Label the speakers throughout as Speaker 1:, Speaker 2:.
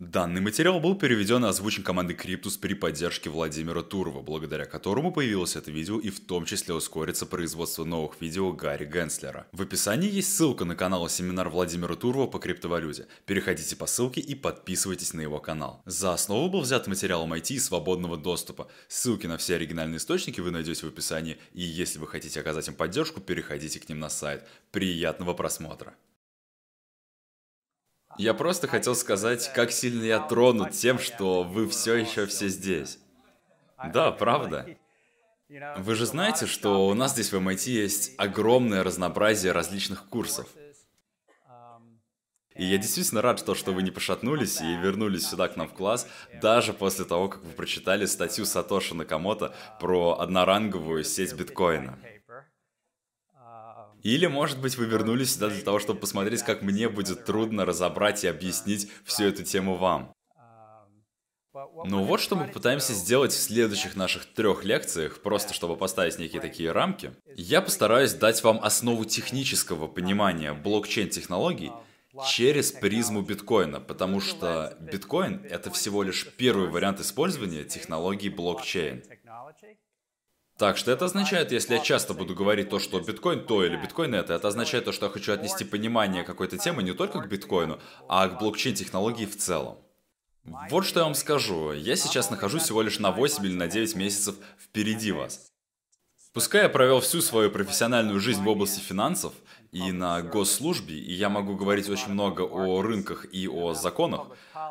Speaker 1: Данный материал был переведен и озвучен командой Криптус при поддержке Владимира Турова, благодаря которому появилось это видео и в том числе ускорится производство новых видео Гарри Генслера. В описании есть ссылка на канал семинар Владимира Турова по криптовалюте. Переходите по ссылке и подписывайтесь на его канал. За основу был взят материал MIT и свободного доступа. Ссылки на все оригинальные источники вы найдете в описании, и если вы хотите оказать им поддержку, переходите к ним на сайт. Приятного просмотра! Я просто хотел сказать, как сильно я тронут тем, что вы все еще все здесь. Да, правда. Вы же знаете, что у нас здесь в MIT есть огромное разнообразие различных курсов. И я действительно рад, что, что вы не пошатнулись и вернулись сюда к нам в класс, даже после того, как вы прочитали статью Сатоши Накамото про одноранговую сеть биткоина. Или, может быть, вы вернулись сюда для того, чтобы посмотреть, как мне будет трудно разобрать и объяснить всю эту тему вам. Ну вот что мы пытаемся сделать в следующих наших трех лекциях, просто чтобы поставить некие такие рамки. Я постараюсь дать вам основу технического понимания блокчейн-технологий через призму биткоина, потому что биткоин — это всего лишь первый вариант использования технологии блокчейн. Так что это означает, если я часто буду говорить то, что биткоин то или биткоин это, это означает то, что я хочу отнести понимание какой-то темы не только к биткоину, а к блокчейн-технологии в целом. Вот что я вам скажу. Я сейчас нахожусь всего лишь на 8 или на 9 месяцев впереди вас. Пускай я провел всю свою профессиональную жизнь в области финансов и на госслужбе, и я могу говорить очень много о рынках и о законах,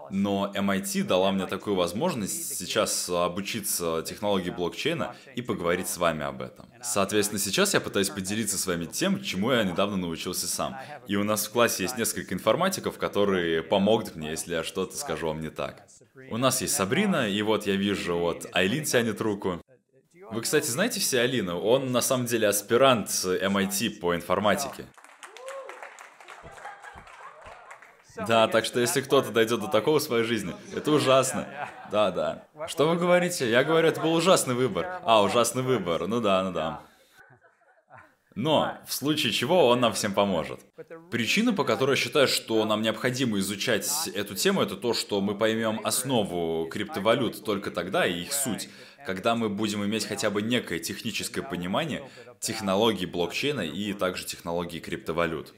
Speaker 1: но MIT дала мне такую возможность сейчас обучиться технологии блокчейна и поговорить с вами об этом. Соответственно, сейчас я пытаюсь поделиться с вами тем, чему я недавно научился сам. И у нас в классе есть несколько информатиков, которые помогут мне, если я что-то скажу вам не так. У нас есть Сабрина, и вот я вижу, вот Айлин тянет руку. Вы, кстати, знаете все Алину? Он на самом деле аспирант MIT по информатике. Да, так что если кто-то дойдет до такого в своей жизни, это ужасно. Да, да. Что вы говорите? Я говорю, это был ужасный выбор. А, ужасный выбор. Ну да, ну да. Но, в случае чего, он нам всем поможет. Причина, по которой я считаю, что нам необходимо изучать эту тему, это то, что мы поймем основу криптовалют только тогда и их суть, когда мы будем иметь хотя бы некое техническое понимание технологий блокчейна и также технологий криптовалют.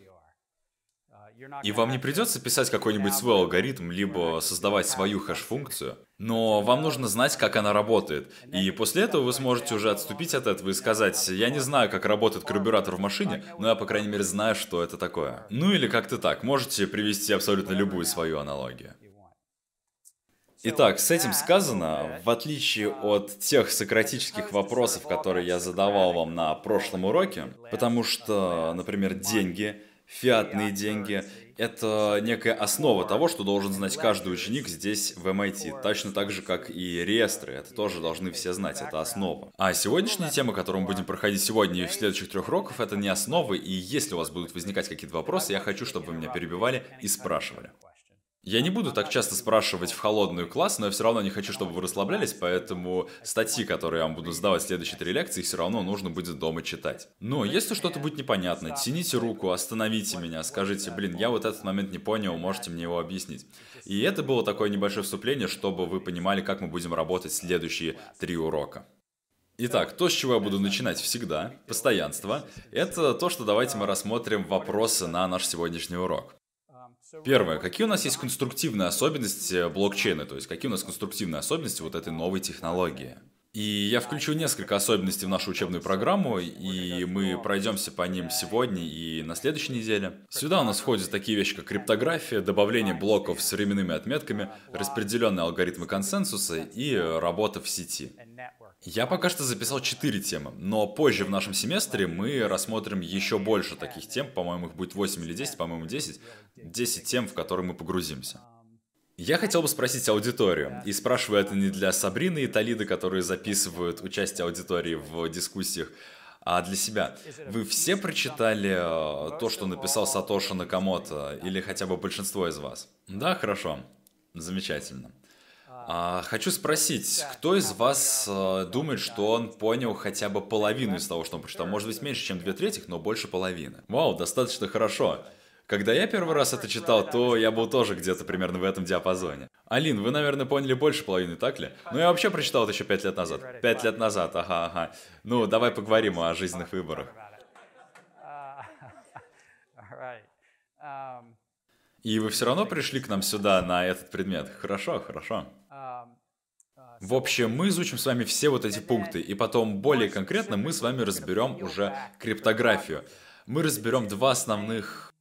Speaker 1: И вам не придется писать какой-нибудь свой алгоритм, либо создавать свою хэш-функцию, но вам нужно знать, как она работает. И после этого вы сможете уже отступить от этого и сказать, я не знаю, как работает карбюратор в машине, но я, по крайней мере, знаю, что это такое. Ну или как-то так, можете привести абсолютно любую свою аналогию. Итак, с этим сказано, в отличие от тех сократических вопросов, которые я задавал вам на прошлом уроке, потому что, например, деньги — фиатные деньги. Это некая основа того, что должен знать каждый ученик здесь в MIT. Точно так же, как и реестры. Это тоже должны все знать, это основа. А сегодняшняя тема, которую мы будем проходить сегодня и в следующих трех уроков, это не основы. И если у вас будут возникать какие-то вопросы, я хочу, чтобы вы меня перебивали и спрашивали. Я не буду так часто спрашивать в холодную класс, но я все равно не хочу, чтобы вы расслаблялись, поэтому статьи, которые я вам буду сдавать в следующие три лекции, все равно нужно будет дома читать. Но если что-то будет непонятно, тяните руку, остановите меня, скажите, блин, я вот этот момент не понял, можете мне его объяснить. И это было такое небольшое вступление, чтобы вы понимали, как мы будем работать следующие три урока. Итак, то, с чего я буду начинать всегда, постоянство, это то, что давайте мы рассмотрим вопросы на наш сегодняшний урок. Первое. Какие у нас есть конструктивные особенности блокчейна? То есть, какие у нас конструктивные особенности вот этой новой технологии? И я включу несколько особенностей в нашу учебную программу, и мы пройдемся по ним сегодня и на следующей неделе. Сюда у нас входят такие вещи, как криптография, добавление блоков с временными отметками, распределенные алгоритмы консенсуса и работа в сети. Я пока что записал 4 темы, но позже в нашем семестре мы рассмотрим еще больше таких тем, по-моему, их будет 8 или 10, по-моему, 10, 10 тем, в которые мы погрузимся. Я хотел бы спросить аудиторию, и спрашиваю это не для Сабрины и Талиды, которые записывают участие аудитории в дискуссиях, а для себя. Вы все прочитали э, то, что написал Сатоши Накамото, или хотя бы большинство из вас? Да, хорошо. Замечательно. А, хочу спросить, кто из вас э, думает, что он понял хотя бы половину из того, что он прочитал? Может быть, меньше, чем две трети, но больше половины. Вау, достаточно хорошо. Когда я первый раз это читал, то я был тоже где-то примерно в этом диапазоне. Алин, вы, наверное, поняли больше половины, так ли? Ну, я вообще прочитал это еще пять лет назад. Пять лет назад, ага, ага. Ну, давай поговорим о жизненных выборах. И вы все равно пришли к нам сюда на этот предмет. Хорошо, хорошо. В общем, мы изучим с вами все вот эти пункты, и потом более конкретно мы с вами разберем уже криптографию. Мы разберем два основных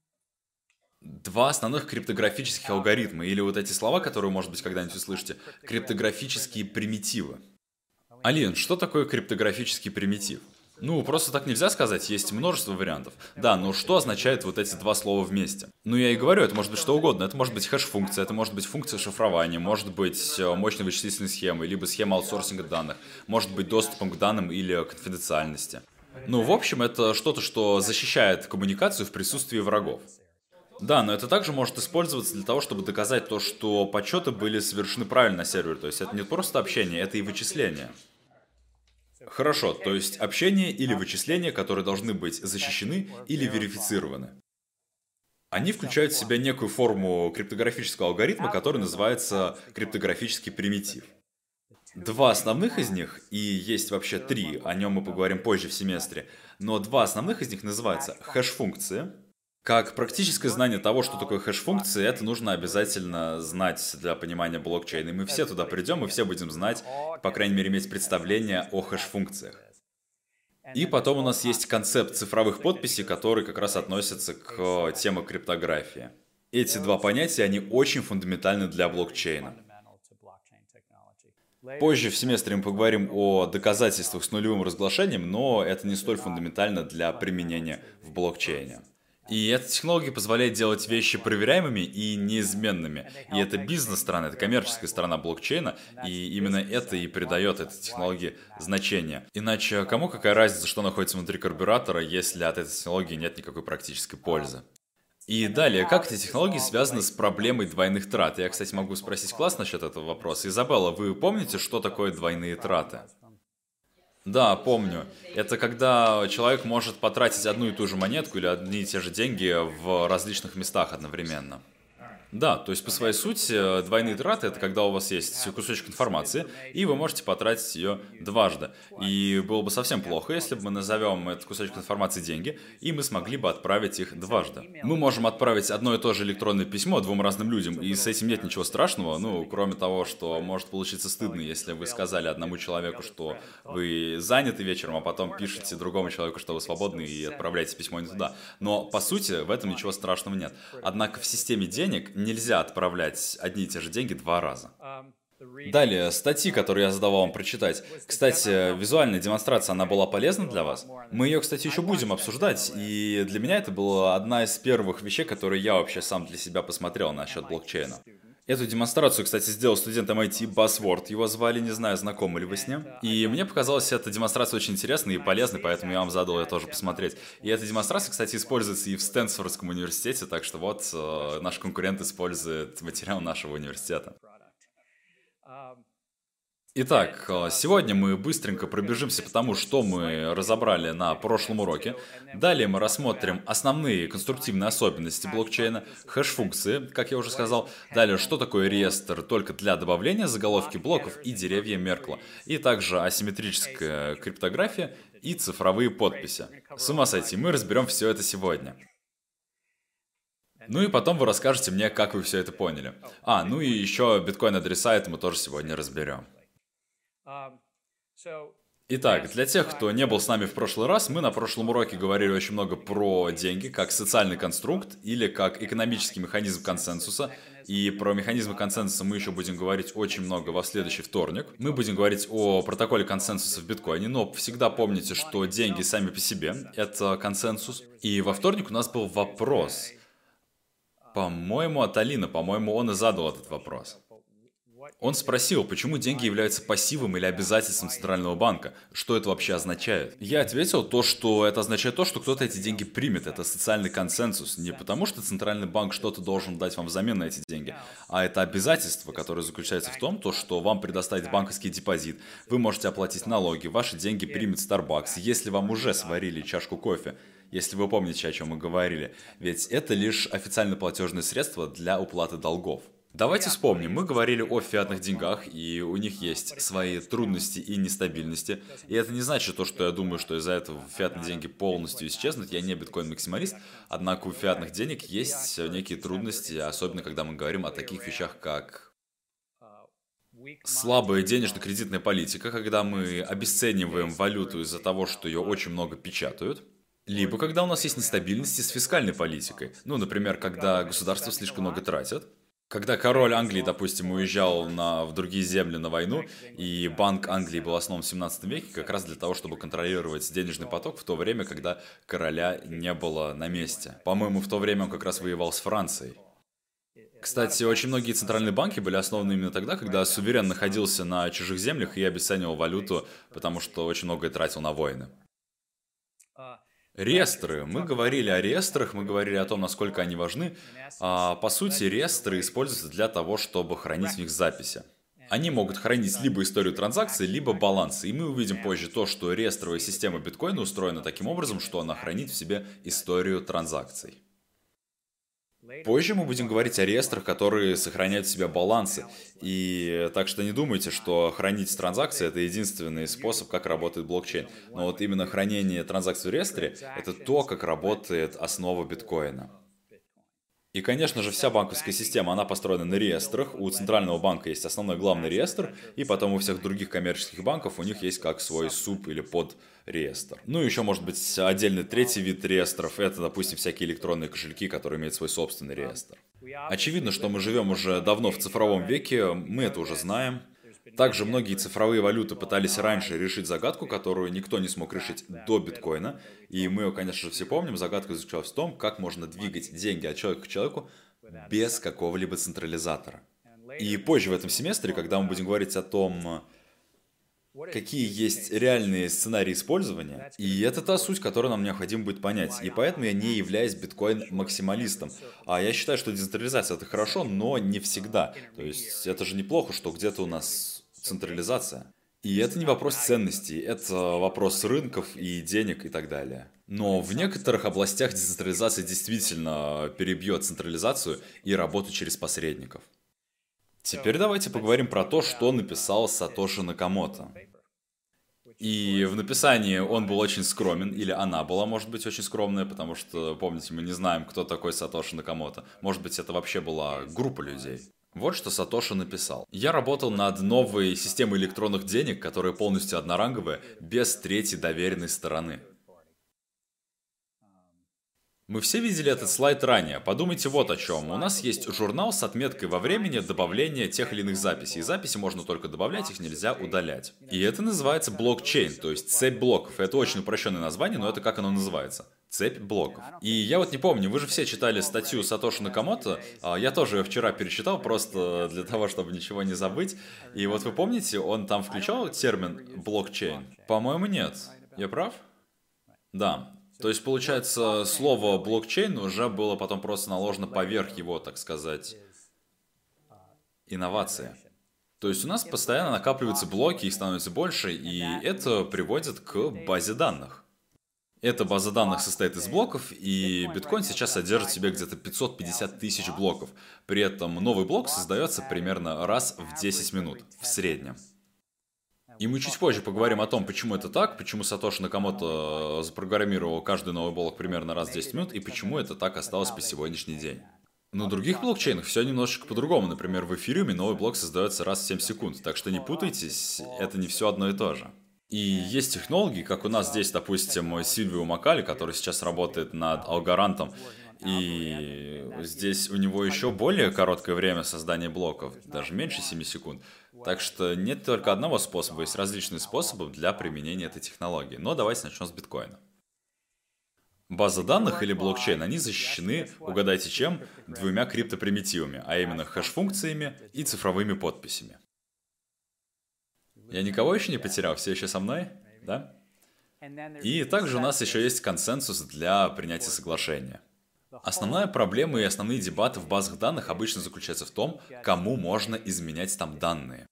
Speaker 1: два основных криптографических алгоритма, или вот эти слова, которые, может быть, когда-нибудь услышите, криптографические примитивы. Алин, что такое криптографический примитив? Ну, просто так нельзя сказать, есть множество вариантов. Да, но что означает вот эти два слова вместе? Ну, я и говорю, это может быть что угодно. Это может быть хэш-функция, это может быть функция шифрования, может быть э, мощной вычислительной схемой, либо схема аутсорсинга данных, может быть доступом к данным или конфиденциальности. Ну, в общем, это что-то, что защищает коммуникацию в присутствии врагов. Да, но это также может использоваться для того, чтобы доказать то, что подсчеты были совершены правильно на сервере. То есть это не просто общение, это и вычисление. Хорошо, то есть общение или вычисления, которые должны быть защищены или верифицированы. Они включают в себя некую форму криптографического алгоритма, который называется криптографический примитив. Два основных из них, и есть вообще три, о нем мы поговорим позже в семестре, но два основных из них называются хэш-функции, как практическое знание того, что такое хэш-функции, это нужно обязательно знать для понимания блокчейна. И мы все туда придем, и все будем знать, по крайней мере, иметь представление о хэш-функциях. И потом у нас есть концепт цифровых подписей, который как раз относится к теме криптографии. Эти два понятия, они очень фундаментальны для блокчейна. Позже в семестре мы поговорим о доказательствах с нулевым разглашением, но это не столь фундаментально для применения в блокчейне. И эта технология позволяет делать вещи проверяемыми и неизменными. И это бизнес-сторона, это коммерческая сторона блокчейна, и именно это и придает этой технологии значение. Иначе кому какая разница, что находится внутри карбюратора, если от этой технологии нет никакой практической пользы? И далее, как эти технологии связаны с проблемой двойных трат? Я, кстати, могу спросить класс насчет этого вопроса. Изабелла, вы помните, что такое двойные траты? Да, помню. Это когда человек может потратить одну и ту же монетку или одни и те же деньги в различных местах одновременно. Да, то есть по своей сути двойные траты это когда у вас есть кусочек информации, и вы можете потратить ее дважды. И было бы совсем плохо, если бы мы назовем этот кусочек информации деньги, и мы смогли бы отправить их дважды. Мы можем отправить одно и то же электронное письмо двум разным людям, и с этим нет ничего страшного, ну, кроме того, что может получиться стыдно, если вы сказали одному человеку, что вы заняты вечером, а потом пишете другому человеку, что вы свободны, и отправляете письмо не туда. Но, по сути, в этом ничего страшного нет. Однако в системе денег нельзя отправлять одни и те же деньги два раза. Далее, статьи, которые я задавал вам прочитать. Кстати, визуальная демонстрация, она была полезна для вас? Мы ее, кстати, еще будем обсуждать, и для меня это была одна из первых вещей, которые я вообще сам для себя посмотрел насчет блокчейна. Эту демонстрацию, кстати, сделал студент MIT Buzzword. Его звали, не знаю, знакомы ли вы с ним. И мне показалась эта демонстрация очень интересной и полезной, поэтому я вам задал ее тоже посмотреть. И эта демонстрация, кстати, используется и в Стэнфордском университете, так что вот э, наш конкурент использует материал нашего университета. Итак, э, сегодня мы быстренько пробежимся по тому, что мы разобрали на прошлом уроке. Далее мы рассмотрим основные конструктивные особенности блокчейна, хэш-функции, как я уже сказал. Далее, что такое реестр только для добавления заголовки блоков и деревья Меркла. И также асимметрическая криптография и цифровые подписи. С ума сойти, мы разберем все это сегодня. Ну и потом вы расскажете мне, как вы все это поняли. А, ну и еще биткоин-адреса это мы тоже сегодня разберем. Итак, для тех, кто не был с нами в прошлый раз, мы на прошлом уроке говорили очень много про деньги как социальный конструкт или как экономический механизм консенсуса. И про механизмы консенсуса мы еще будем говорить очень много во следующий вторник. Мы будем говорить о протоколе консенсуса в биткоине, но всегда помните, что деньги сами по себе — это консенсус. И во вторник у нас был вопрос. По-моему, от Алина, по-моему, он и задал этот вопрос. Он спросил, почему деньги являются пассивом или обязательством Центрального банка. Что это вообще означает? Я ответил то, что это означает то, что кто-то эти деньги примет. Это социальный консенсус. Не потому, что Центральный банк что-то должен дать вам взамен на эти деньги, а это обязательство, которое заключается в том, то, что вам предоставит банковский депозит, вы можете оплатить налоги, ваши деньги примет Starbucks, если вам уже сварили чашку кофе. если вы помните, о чем мы говорили. Ведь это лишь официально платежное средство для уплаты долгов. Давайте вспомним, мы говорили о фиатных деньгах, и у них есть свои трудности и нестабильности. И это не значит то, что я думаю, что из-за этого фиатные деньги полностью исчезнут. Я не биткоин-максималист, однако у фиатных денег есть некие трудности, особенно когда мы говорим о таких вещах, как слабая денежно-кредитная политика, когда мы обесцениваем валюту из-за того, что ее очень много печатают. Либо когда у нас есть нестабильности с фискальной политикой. Ну, например, когда государство слишком много тратит. Когда король Англии, допустим, уезжал на, в другие земли на войну, и Банк Англии был основан в 17 веке как раз для того, чтобы контролировать денежный поток в то время, когда короля не было на месте. По-моему, в то время он как раз воевал с Францией. Кстати, очень многие центральные банки были основаны именно тогда, когда суверен находился на чужих землях и обесценивал валюту, потому что очень многое тратил на войны. Реестры. Мы говорили о реестрах, мы говорили о том, насколько они важны. А, по сути, реестры используются для того, чтобы хранить в них записи. Они могут хранить либо историю транзакций, либо балансы. И мы увидим позже то, что реестровая система биткоина устроена таким образом, что она хранит в себе историю транзакций. Позже мы будем говорить о реестрах, которые сохраняют в себе балансы. И так что не думайте, что хранить транзакции – это единственный способ, как работает блокчейн. Но вот именно хранение транзакций в реестре – это то, как работает основа биткоина. И, конечно же, вся банковская система, она построена на реестрах. У Центрального банка есть основной главный реестр, и потом у всех других коммерческих банков у них есть как свой суп или под реестр. Ну, еще может быть отдельный третий вид реестров. Это, допустим, всякие электронные кошельки, которые имеют свой собственный реестр. Очевидно, что мы живем уже давно в цифровом веке, мы это уже знаем. Также многие цифровые валюты пытались раньше решить загадку, которую никто не смог решить до биткоина. И мы ее, конечно же, все помним. Загадка заключалась в том, как можно двигать деньги от человека к человеку без какого-либо централизатора. И позже в этом семестре, когда мы будем говорить о том, какие есть реальные сценарии использования. И это та суть, которую нам необходимо будет понять. И поэтому я не являюсь биткоин-максималистом. А я считаю, что децентрализация это хорошо, но не всегда. То есть это же неплохо, что где-то у нас централизация. И это не вопрос ценностей, это вопрос рынков и денег и так далее. Но в некоторых областях децентрализация действительно перебьет централизацию и работу через посредников. Теперь давайте поговорим про то, что написал Сатоши Накамото. И в написании он был очень скромен, или она была, может быть, очень скромная, потому что, помните, мы не знаем, кто такой Сатоши Накамото. Может быть, это вообще была группа людей. Вот что Сатоши написал. Я работал над новой системой электронных денег, которая полностью одноранговая, без третьей доверенной стороны. Мы все видели этот слайд ранее. Подумайте вот о чем. У нас есть журнал с отметкой во времени добавления тех или иных записей. Записи можно только добавлять, их нельзя удалять. И это называется блокчейн, то есть цепь блоков. Это очень упрощенное название, но это как оно называется. Цепь блоков. И я вот не помню, вы же все читали статью Сатоши Накамото. А, я тоже ее вчера перечитал, просто для того, чтобы ничего не забыть. И вот вы помните, он там включал термин блокчейн? По-моему, нет. Я прав? Да. То есть, получается, слово блокчейн уже было потом просто наложено поверх его, так сказать, инновации. То есть у нас постоянно накапливаются блоки, их становится больше, и это приводит к базе данных. Эта база данных состоит из блоков, и биткоин сейчас содержит в себе где-то 550 тысяч блоков. При этом новый блок создается примерно раз в 10 минут, в среднем. И мы чуть позже поговорим о том, почему это так, почему Сатоши Накамото э, запрограммировал каждый новый блок примерно раз в 10 минут, и почему это так осталось по сегодняшний день. На других блокчейнах все немножечко по-другому. Например, в эфириуме новый блок создается раз в 7 секунд. Так что не путайтесь, это не все одно и то же. И есть технологии, как у нас здесь, допустим, Сильвио Макали, который сейчас работает над Алгарантом, и здесь у него еще более короткое время создания блоков, даже меньше 7 секунд. Так что нет только одного способа, есть различные способы для применения этой технологии. Но давайте начнем с биткоина. База данных или блокчейн, они защищены, угадайте чем, двумя криптопримитивами, а именно хэш-функциями и цифровыми подписями. Я никого еще не потерял, все еще со мной? Да? И также у нас еще есть консенсус для принятия соглашения. Основная проблема и основные дебаты в базах данных обычно заключаются в том, кому можно изменять там данные.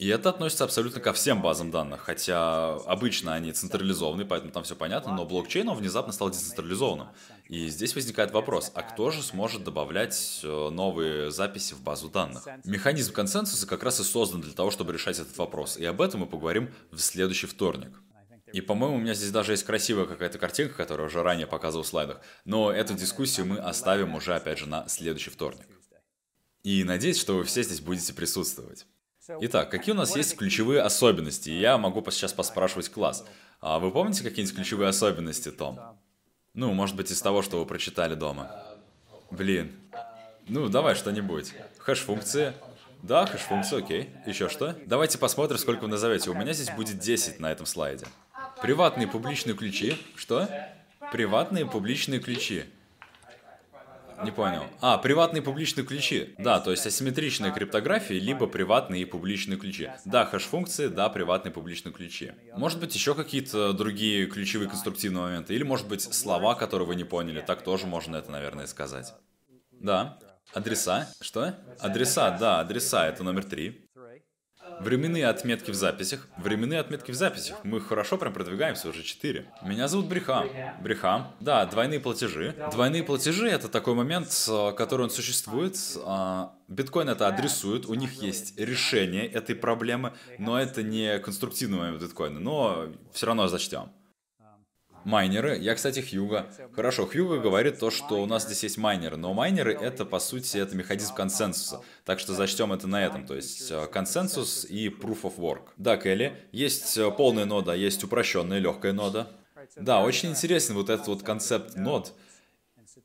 Speaker 1: И это относится абсолютно ко всем базам данных, хотя обычно они централизованы, поэтому там все понятно, но блокчейн он внезапно стал децентрализованным. И здесь возникает вопрос, а кто же сможет добавлять э, новые записи в базу данных? Механизм консенсуса как раз и создан для того, чтобы решать этот вопрос, и об этом мы поговорим в следующий вторник. И, по-моему, у меня здесь даже есть красивая какая-то картинка, которую уже ранее показывал в слайдах, но эту дискуссию мы оставим уже, опять же, на следующий вторник. И надеюсь, что вы все здесь будете присутствовать. Итак, какие у нас есть ключевые особенности? Я могу сейчас поспрашивать класс. А вы помните какие-нибудь ключевые особенности, Том? Ну, может быть, из того, что вы прочитали дома. Блин. Ну, давай что-нибудь. Хэш-функции. Да, хэш-функции, окей. Еще что? Давайте посмотрим, сколько вы назовете. У меня здесь будет 10 на этом слайде. Приватные публичные ключи. Что? Приватные публичные ключи. Не понял. А, приватные и публичные ключи. Да, то есть асимметричная криптография, либо приватные и публичные ключи. Да, хэш-функции, да, приватные и публичные ключи. Может быть, еще какие-то другие ключевые конструктивные моменты. Или, может быть, слова, которые вы не поняли. Так тоже можно это, наверное, сказать. Да. Адреса. Что? Адреса, да, адреса. Это номер три. Временные отметки в записях. Временные отметки в записях. Мы хорошо прям продвигаемся, уже 4. Меня зовут Брехам. Брехам. Да, двойные платежи. Двойные платежи — это такой момент, который он существует. А, биткоин это адресует, у них есть решение этой проблемы, но это не конструктивный момент биткоина, но все равно зачтем. Майнеры. Я, кстати, Хьюга. Хорошо, Хьюга говорит то, что у нас здесь есть майнеры, но майнеры это, по сути, это механизм консенсуса. Так что зачтем это на этом, то есть э, консенсус и proof of work. Да, Келли, есть э, полная нода, есть упрощенная легкая нода. Да, очень интересен вот этот вот концепт нод.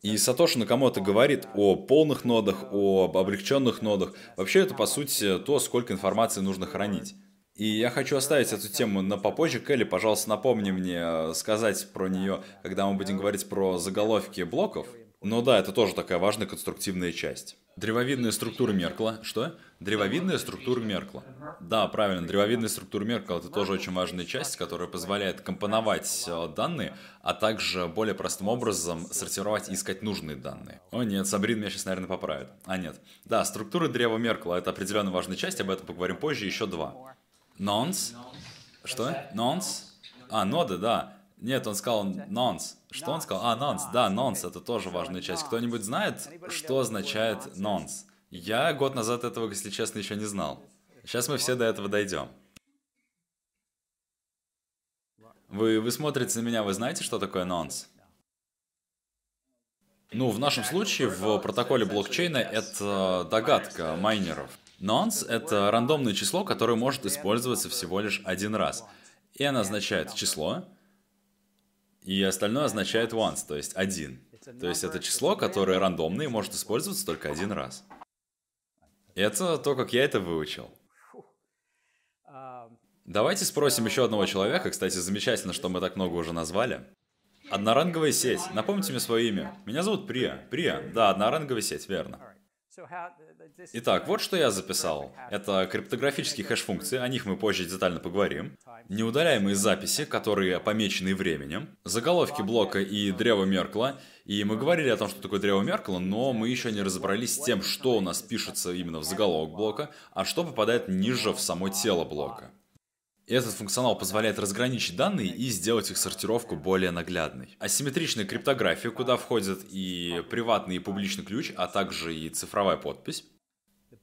Speaker 1: И Сатоши Накамото говорит о полных нодах, о облегченных нодах. Вообще это, по сути, то, сколько информации нужно хранить. И я хочу оставить эту тему на попозже. Келли, пожалуйста, напомни мне э, сказать про нее, когда мы будем говорить про заголовки блоков. Ну да, это тоже такая важная конструктивная часть. Древовидная структура Меркла. Что? Древовидная структура Меркла. Да, правильно, древовидная структура Меркла это тоже очень важная часть, которая позволяет компоновать э, данные, а также более простым образом сортировать и искать нужные данные. О нет, Сабрин меня сейчас, наверное, поправит. А нет. Да, структура древа Меркла это определенно важная часть, об этом поговорим позже, еще два. Нонс? Что? Нонс? А, ноды, да. Нет, он сказал нонс. Что он сказал? А, нонс. Да, нонс, это тоже важная часть. Кто-нибудь знает, что означает нонс? Я год назад этого, если честно, еще не знал. Сейчас мы все до этого дойдем. Вы, вы смотрите на меня, вы знаете, что такое нонс? Ну, в нашем случае, в протоколе блокчейна, это догадка майнеров. Nonce — это рандомное число, которое может использоваться всего лишь один раз. И оно означает число, и остальное означает once, то есть один. То есть это число, которое рандомное и может использоваться только один раз. Это то, как я это выучил. Давайте спросим еще одного человека. Кстати, замечательно, что мы так много уже назвали. Одноранговая сеть. Напомните мне свое имя. Меня зовут Прия. Прия. Да, одноранговая сеть, верно. Итак, вот что я записал. Это криптографические хэш-функции, о них мы позже детально поговорим. Неудаляемые записи, которые помечены временем. Заголовки блока и древо Меркла. И мы говорили о том, что такое древо Меркла, но мы еще не разобрались с тем, что у нас пишется именно в заголовок блока, а что попадает ниже в само тело блока. Этот функционал позволяет разграничить данные и сделать их сортировку более наглядной. Асимметричная криптография, куда входят и приватный и публичный ключ, а также и цифровая подпись.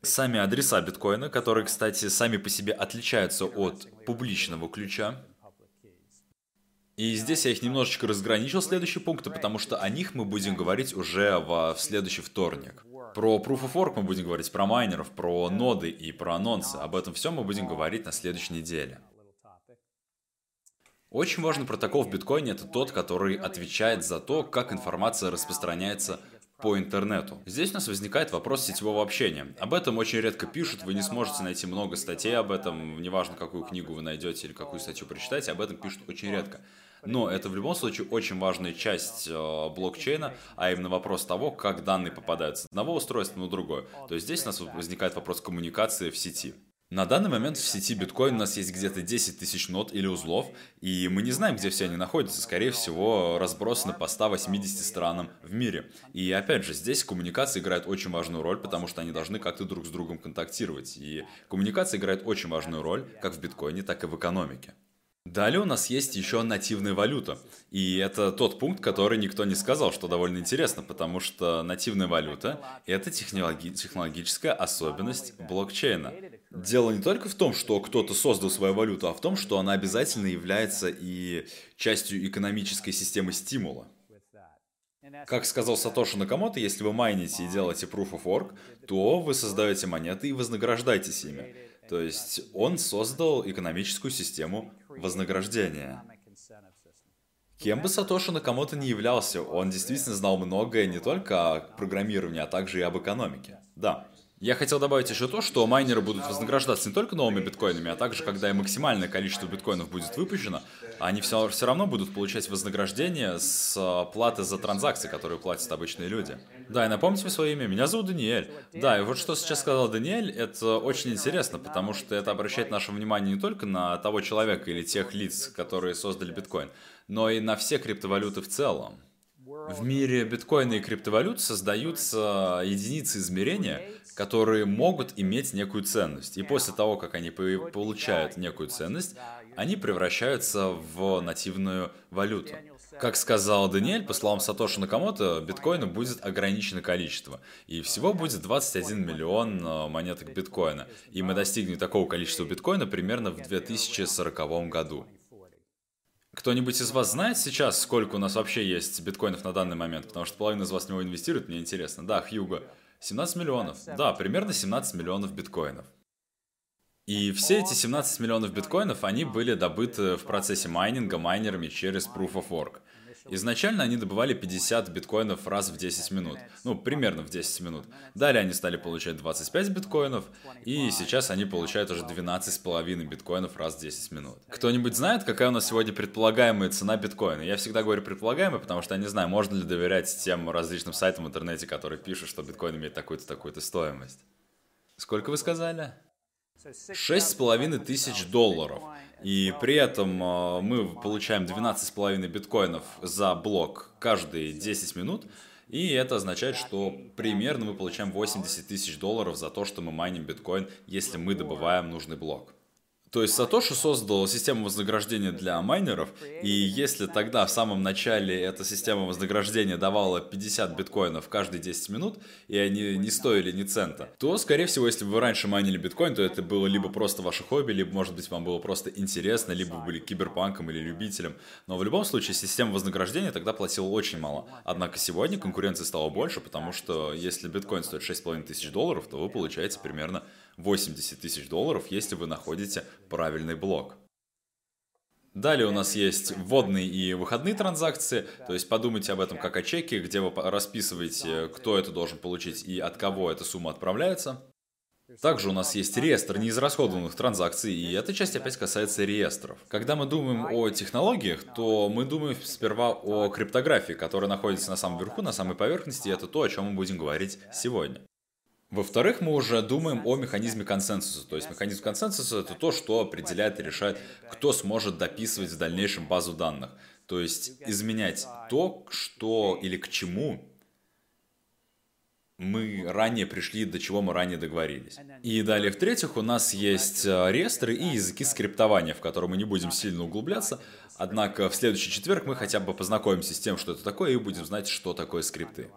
Speaker 1: Сами адреса биткоина, которые, кстати, сами по себе отличаются от публичного ключа. И здесь я их немножечко разграничил, следующие пункты, потому что о них мы будем говорить уже в следующий вторник. Про Proof of Work мы будем говорить, про майнеров, про ноды и про анонсы. Об этом всем мы будем говорить на следующей неделе. Очень важный протокол в биткоине это тот, который отвечает за то, как информация распространяется по интернету. Здесь у нас возникает вопрос сетевого общения. Об этом очень редко пишут, вы не сможете найти много статей об этом, неважно, какую книгу вы найдете или какую статью прочитаете, об этом пишут очень редко. Но это в любом случае очень важная часть э, блокчейна, а именно вопрос того, как данные попадают с одного устройства на другое. То есть здесь у нас возникает вопрос коммуникации в сети. На данный момент в сети биткоин у нас есть где-то 10 тысяч нот или узлов, и мы не знаем, где все они находятся. Скорее всего, разбросаны по 180 странам в мире. И опять же, здесь коммуникация играет очень важную роль, потому что они должны как-то друг с другом контактировать. И коммуникация играет очень важную роль как в биткоине, так и в экономике. Далее у нас есть еще нативная валюта. И это тот пункт, который никто не сказал, что довольно интересно, потому что нативная валюта — это технологи- технологическая особенность блокчейна. Дело не только в том, что кто-то создал свою валюту, а в том, что она обязательно является и частью экономической системы стимула. Как сказал Сатоши Накамото, если вы майните и делаете Proof of Work, то вы создаете монеты и вознаграждаетесь ими. То есть он создал экономическую систему вознаграждения. Кем бы Сатоши Накамото не являлся, он действительно знал многое не только о программировании, а также и об экономике. Да. Я хотел добавить еще то, что майнеры будут вознаграждаться не только новыми биткоинами, а также, когда и максимальное количество биткоинов будет выпущено, они все, все равно будут получать вознаграждение с э, платы за транзакции, которые платят обычные люди. Да, и напомните свое имя, меня зовут Даниэль. Да, и вот что сейчас сказал Даниэль, это очень интересно, потому что это обращает наше внимание не только на того человека или тех лиц, которые создали биткоин, но и на все криптовалюты в целом. В мире биткоина и криптовалют создаются единицы измерения, которые могут иметь некую ценность. И после того, как они получают некую ценность, они превращаются в нативную валюту. Как сказал Даниэль, по словам Сатоши Накамото, биткоина будет ограниченное количество. И всего будет 21 миллион э, монеток биткоина. И мы достигнем такого количества биткоина примерно в 2040 году. Кто-нибудь из вас знает сейчас, сколько у нас вообще есть биткоинов на данный момент? Потому что половина из вас в него инвестирует, мне интересно. Да, Хьюго. 17 миллионов. Да, примерно 17 миллионов биткоинов. И все эти 17 миллионов биткоинов, они были добыты в процессе майнинга майнерами через Proof of Work. Изначально они добывали 50 биткоинов раз в 10 минут. Ну, примерно в 10 минут. Далее они стали получать 25 биткоинов, и сейчас они получают уже 12,5 биткоинов раз в 10 минут. Кто-нибудь знает, какая у нас сегодня предполагаемая цена биткоина? Я всегда говорю предполагаемая, потому что я не знаю, можно ли доверять тем различным сайтам в интернете, которые пишут, что биткоин имеет такую-то, такую-то стоимость. Сколько вы сказали? Шесть с половиной тысяч долларов. И при этом а, мы получаем 12,5 биткоинов за блок каждые 10 минут. И это означает, что примерно мы получаем 80 тысяч долларов за то, что мы майним биткоин, если мы добываем нужный блок. То есть Сатоши создал систему вознаграждения для майнеров, и если тогда в самом начале эта система вознаграждения давала 50 биткоинов каждые 10 минут, и они не стоили ни цента, то, скорее всего, если вы раньше майнили биткоин, то это было либо просто ваше хобби, либо, может быть, вам было просто интересно, либо вы были киберпанком или любителем. Но в любом случае, система вознаграждения тогда платила очень мало. Однако сегодня конкуренции стало больше, потому что если биткоин стоит 6,5 тысяч долларов, то вы получаете примерно 80 тысяч долларов, если вы находите правильный блок. Далее у нас есть вводные и выходные транзакции, то есть подумайте об этом как о чеке, где вы расписываете, кто это должен получить и от кого эта сумма отправляется. Также у нас есть реестр неизрасходованных транзакций, и эта часть опять касается реестров. Когда мы думаем о технологиях, то мы думаем сперва о криптографии, которая находится на самом верху, на самой поверхности, и это то, о чем мы будем говорить сегодня. Во-вторых, мы уже думаем о механизме консенсуса. То есть механизм консенсуса это то, что определяет и решает, кто сможет дописывать в дальнейшем базу данных. То есть изменять то, что или к чему мы ранее пришли, до чего мы ранее договорились. И далее, в-третьих, у нас есть э, реестры и языки скриптования, в которые мы не будем сильно углубляться. Однако в следующий четверг мы хотя бы познакомимся с тем, что это такое, и будем знать, что такое скрипты.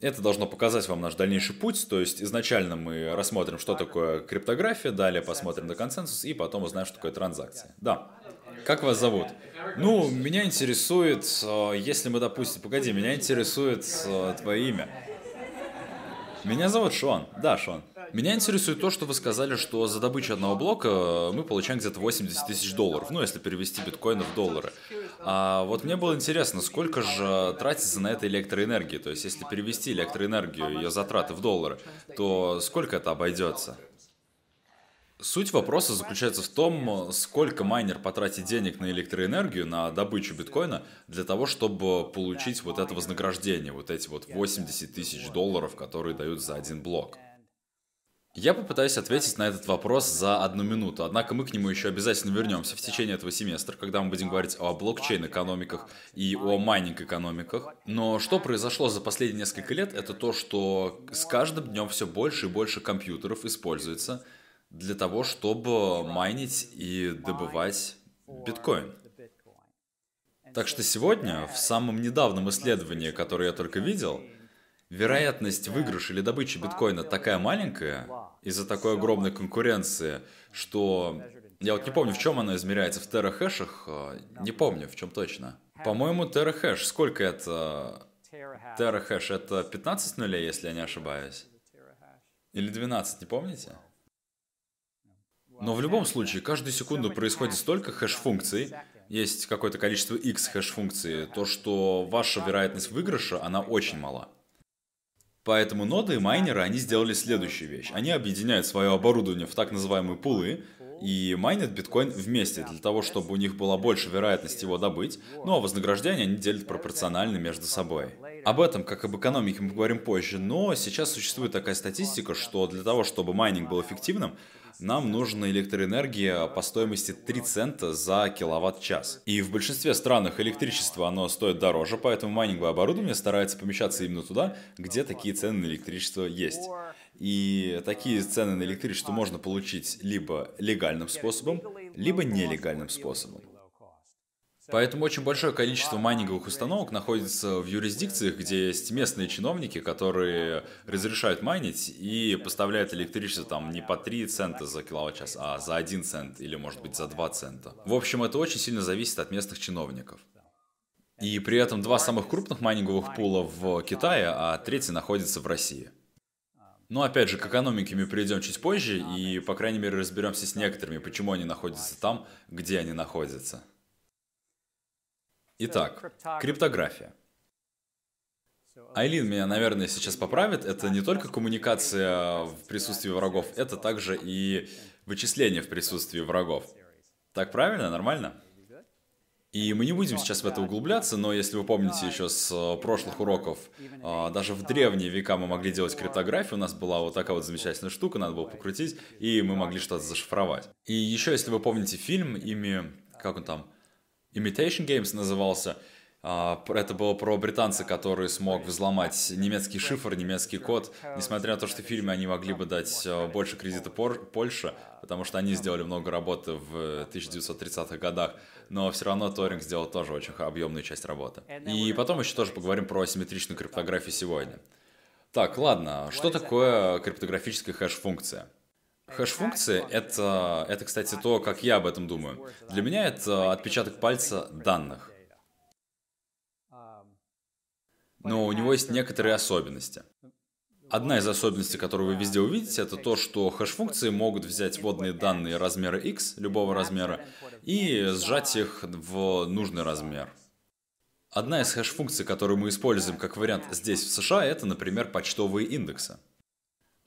Speaker 1: Это должно показать вам наш дальнейший путь, то есть изначально мы рассмотрим, что такое криптография, далее посмотрим на консенсус и потом узнаем, что такое транзакция. Да. Как вас зовут? Ну, меня интересует, э, если мы, допустим, погоди, меня интересует э, твое имя. Меня зовут Шон. Да, Шон. Меня интересует то, что вы сказали, что за добычу одного блока э, мы получаем где-то 80 тысяч долларов, ну, если перевести биткоины в доллары. А вот мне было интересно, сколько же тратится на это электроэнергии? То есть, если перевести электроэнергию, ее затраты в доллары, то сколько это обойдется? Суть вопроса заключается в том, сколько майнер потратит денег на электроэнергию, на добычу биткоина, для того, чтобы получить вот это вознаграждение, вот эти вот 80 тысяч долларов, которые дают за один блок. Я попытаюсь ответить на этот вопрос за одну минуту, однако мы к нему еще обязательно вернемся в течение этого семестра, когда мы будем говорить о блокчейн-экономиках и о майнинг-экономиках. Но что произошло за последние несколько лет, это то, что с каждым днем все больше и больше компьютеров используется для того, чтобы майнить и добывать биткоин. Так что сегодня, в самом недавнем исследовании, которое я только видел, вероятность выигрыша или добычи биткоина такая маленькая из-за такой огромной конкуренции, что я вот не помню, в чем она измеряется, в терахэшах, э, не помню, в чем точно. По-моему, терахэш, сколько это? Терахэш это 15 нулей, если я не ошибаюсь. Или 12, не помните? Но в любом случае, каждую секунду происходит столько хэш-функций, есть какое-то количество x хэш-функций, то что ваша вероятность выигрыша, она очень мала. Поэтому ноды и майнеры, они сделали следующую вещь. Они объединяют свое оборудование в так называемые пулы и майнят биткоин вместе для того, чтобы у них была больше вероятность его добыть, ну а вознаграждение они делят пропорционально между собой. Об этом, как об экономике, мы поговорим позже, но сейчас существует такая статистика, что для того, чтобы майнинг был эффективным, нам нужна электроэнергия по стоимости 3 цента за киловатт-час. И в большинстве странах электричество оно стоит дороже, поэтому майнинговое оборудование старается помещаться именно туда, где такие цены на электричество есть. И такие цены на электричество можно получить либо легальным способом, либо нелегальным способом. Поэтому очень большое количество майнинговых установок находится в юрисдикциях, где есть местные чиновники, которые разрешают майнить и поставляют электричество там не по 3 цента за киловатт-час, а за 1 цент или, может быть, за 2 цента. В общем, это очень сильно зависит от местных чиновников. И при этом два самых крупных майнинговых пула в Китае, а третий находится в России. Но опять же, к экономике мы перейдем чуть позже, и, по крайней мере, разберемся с некоторыми, почему они находятся там, где они находятся. Итак, криптография. Айлин меня, наверное, сейчас поправит. Это не только коммуникация в присутствии врагов, это также и вычисление в присутствии врагов. Так правильно? Нормально? И мы не будем сейчас в это углубляться, но если вы помните еще с э, прошлых уроков, а, даже в древние века мы могли делать криптографию, у нас была вот такая вот замечательная штука, надо было покрутить, и мы могли что-то зашифровать. И еще, если вы помните фильм, ими, как он там, Imitation Games назывался. А, это было про британца, который смог взломать немецкий шифр, немецкий код. Несмотря на то, что в фильме они могли бы дать а, больше кредита Польше, потому что они сделали много работы в 1930-х годах, но все равно Торинг сделал тоже очень объемную часть работы. И потом еще тоже поговорим про асимметричную криптографию сегодня. Так, ладно, что такое криптографическая хэш-функция? Хэш-функции — это, это, кстати, то, как я об этом думаю. Для меня это отпечаток пальца данных. Но у него есть некоторые особенности. Одна из особенностей, которую вы везде увидите, это то, что хэш-функции могут взять вводные данные размера x, любого размера, и сжать их в нужный размер. Одна из хэш-функций, которую мы используем как вариант здесь, в США, это, например, почтовые индексы.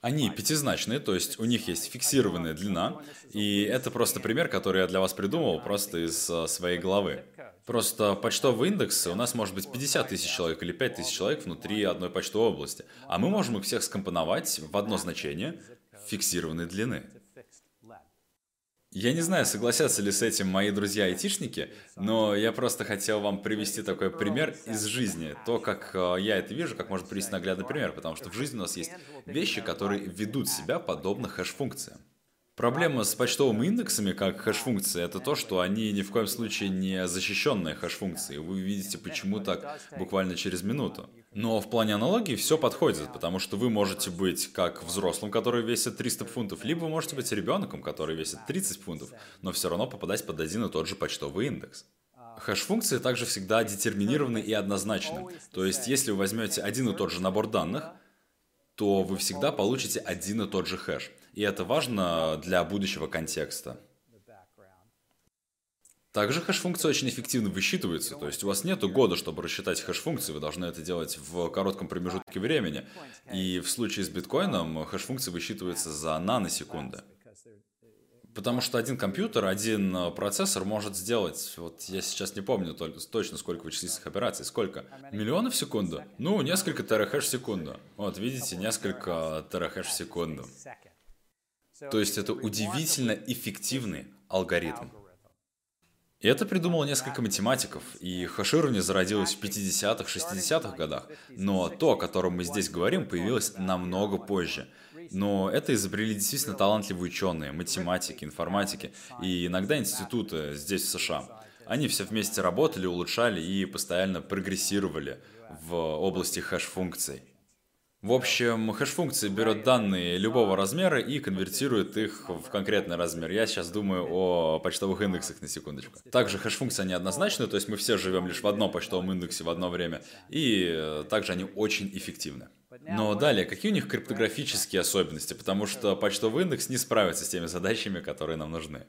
Speaker 1: Они пятизначные, то есть у них есть фиксированная длина, и это просто пример, который я для вас придумал просто из э, своей головы. Просто почтовый индекс у нас может быть 50 тысяч человек или 5 тысяч человек внутри одной почтовой области, а мы можем их всех скомпоновать в одно значение фиксированной длины. Я не знаю, согласятся ли с этим мои друзья-айтишники, но я просто хотел вам привести такой пример из жизни. То, как э, я это вижу, как можно привести наглядный пример, потому что в жизни у нас есть вещи, которые ведут себя подобно хэш-функциям. Проблема с почтовыми индексами как хэш-функции это то, что они ни в коем случае не защищенные хэш-функции. Вы увидите, почему так буквально через минуту. Но в плане аналогии все подходит, потому что вы можете быть как взрослым, который весит 300 фунтов, либо вы можете быть ребенком, который весит 30 фунтов, но все равно попадать под один и тот же почтовый индекс. Хэш-функции также всегда детерминированы и однозначны. То есть, если вы возьмете один и тот же набор данных, то вы всегда получите один и тот же хэш. И это важно для будущего контекста. Также хэш-функции очень эффективно высчитываются, то есть у вас нет года, чтобы рассчитать хэш-функции, вы должны это делать в коротком промежутке времени. И в случае с биткоином хэш-функции высчитываются за наносекунды. Потому что один компьютер, один э, процессор может сделать, вот я сейчас не помню точно сколько вычислительных операций, сколько? Миллионы в секунду? Ну, несколько терахэш в секунду. Вот, видите, несколько терахэш в секунду. То есть это удивительно эффективный алгоритм. И это придумало несколько математиков, и хеширование зародилось в 50-х, 60-х годах. Но то, о котором мы здесь говорим, появилось намного позже. Но это изобрели действительно талантливые ученые, математики, информатики и иногда институты здесь, в США. Они все вместе работали, улучшали и постоянно прогрессировали в области хэш-функций. В общем, хэш-функция берет данные любого размера и конвертирует их в конкретный размер. Я сейчас думаю о почтовых индексах на секундочку. Также хэш-функции неоднозначны, то есть мы все живем лишь в одном почтовом индексе в одно время, и э, также они очень эффективны. Но далее, какие у них криптографические особенности? Потому что почтовый индекс не справится с теми задачами, которые нам нужны.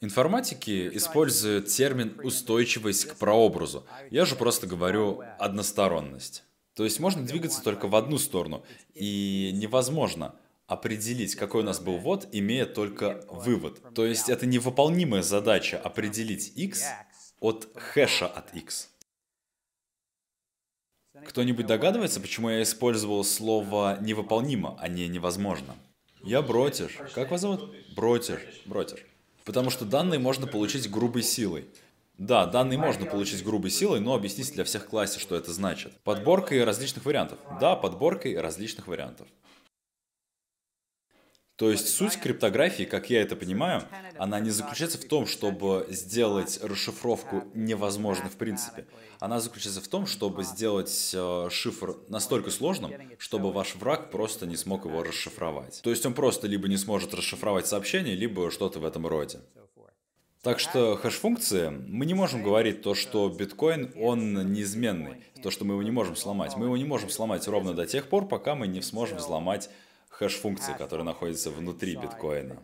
Speaker 1: Информатики используют термин «устойчивость к прообразу». Я же просто говорю «односторонность». То есть можно двигаться только в одну сторону, и невозможно определить, какой у нас был ввод, имея только вывод. То есть это невыполнимая задача определить x от хэша от x. Кто-нибудь догадывается, почему я использовал слово «невыполнимо», а не «невозможно»? Я бротер. Как вас зовут? Бротер. Бротер. Потому что данные можно получить грубой силой. Да, данные можно получить грубой силой, но объясните для всех классе, что это значит. Подборкой различных вариантов. Да, подборкой различных вариантов. То есть суть криптографии, как я это понимаю, она не заключается в том, чтобы сделать расшифровку невозможной в принципе. Она заключается в том, чтобы сделать э, шифр настолько сложным, чтобы ваш враг просто не смог его расшифровать. То есть он просто либо не сможет расшифровать сообщение, либо что-то в этом роде. Так что хэш-функции, мы не можем говорить то, что биткоин, он неизменный, то, что мы его не можем сломать. Мы его не можем сломать ровно до тех пор, пока мы не сможем взломать хэш-функции, которые находятся внутри биткоина.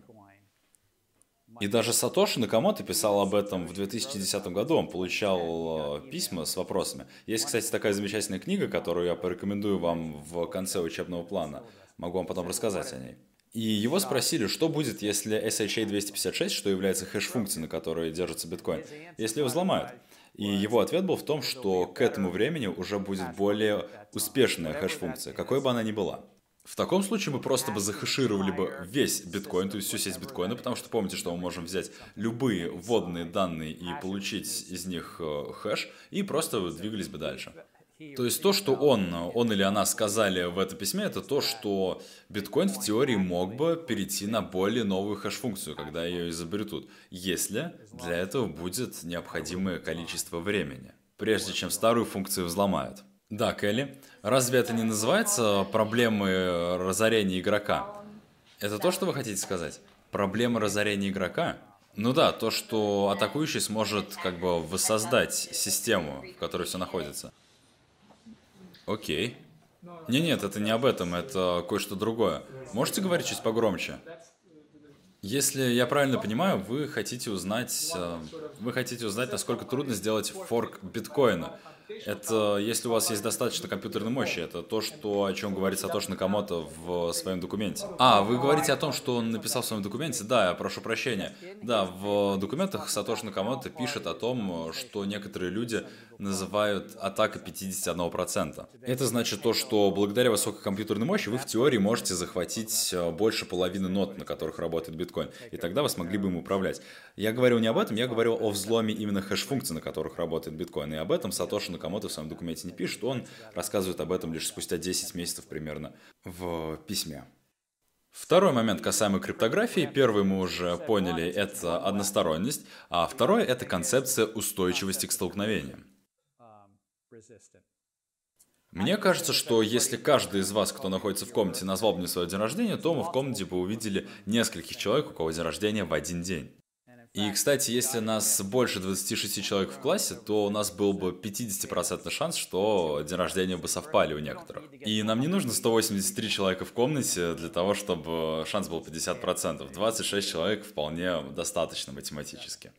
Speaker 1: И даже Сатоши Накамото писал об этом в 2010 году, он получал э, письма с вопросами. Есть, кстати, такая замечательная книга, которую я порекомендую вам в конце учебного плана. Могу вам потом рассказать о ней. И его спросили, что будет, если SHA-256, что является хэш-функцией, на которой держится биткоин, если его взломают. И его ответ был в том, что к этому времени уже будет более успешная хэш-функция, какой бы она ни была. В таком случае мы просто бы захэшировали бы весь биткоин, то есть всю сеть биткоина, потому что помните, что мы можем взять любые вводные данные и получить из них э, хэш, и просто двигались бы дальше. То есть то, что он, он или она сказали в этом письме, это то, что биткоин в теории мог бы перейти на более новую хэш-функцию, когда ее изобретут, если для этого будет необходимое количество времени, прежде чем старую функцию взломают. Да, Келли, разве это не называется проблемой разорения игрока? Это то, что вы хотите сказать? Проблема разорения игрока? Ну да, то, что атакующий сможет как бы воссоздать систему, в которой все находится. Окей. Не, нет, это не об этом, это кое-что другое. Можете говорить чуть погромче? Если я правильно понимаю, вы хотите узнать, э, вы хотите узнать, насколько трудно сделать форк биткоина. Это если у вас есть достаточно компьютерной мощи. Это то, что, о чем говорит Сатош Накамото в своем документе. А, вы говорите о том, что он написал в своем документе? Да, я прошу прощения. Да, в документах Сатош Накамото пишет о том, что некоторые люди называют атака 51%. Это значит то, что благодаря высокой компьютерной мощи вы в теории можете захватить э, больше половины нот, на которых работает биткоин. И тогда вы смогли бы им управлять. Я говорил не об этом, я говорил о взломе именно хэш-функций, на которых работает биткоин. И об этом Сатоши Накамото в своем документе не пишет, он рассказывает об этом лишь спустя 10 месяцев примерно в письме. Второй момент касаемо криптографии, первый мы уже поняли, это односторонность, а второй это концепция устойчивости к столкновениям. Мне кажется, что если каждый из вас, кто находится в комнате, назвал бы мне свое день рождения, то мы в комнате бы увидели нескольких человек, у кого день рождения в один день. И, кстати, если нас больше 26 человек в классе, то у нас был бы 50% шанс, что день рождения бы совпали у некоторых. И нам не нужно 183 человека в комнате для того, чтобы шанс был 50%. 26 человек вполне достаточно математически.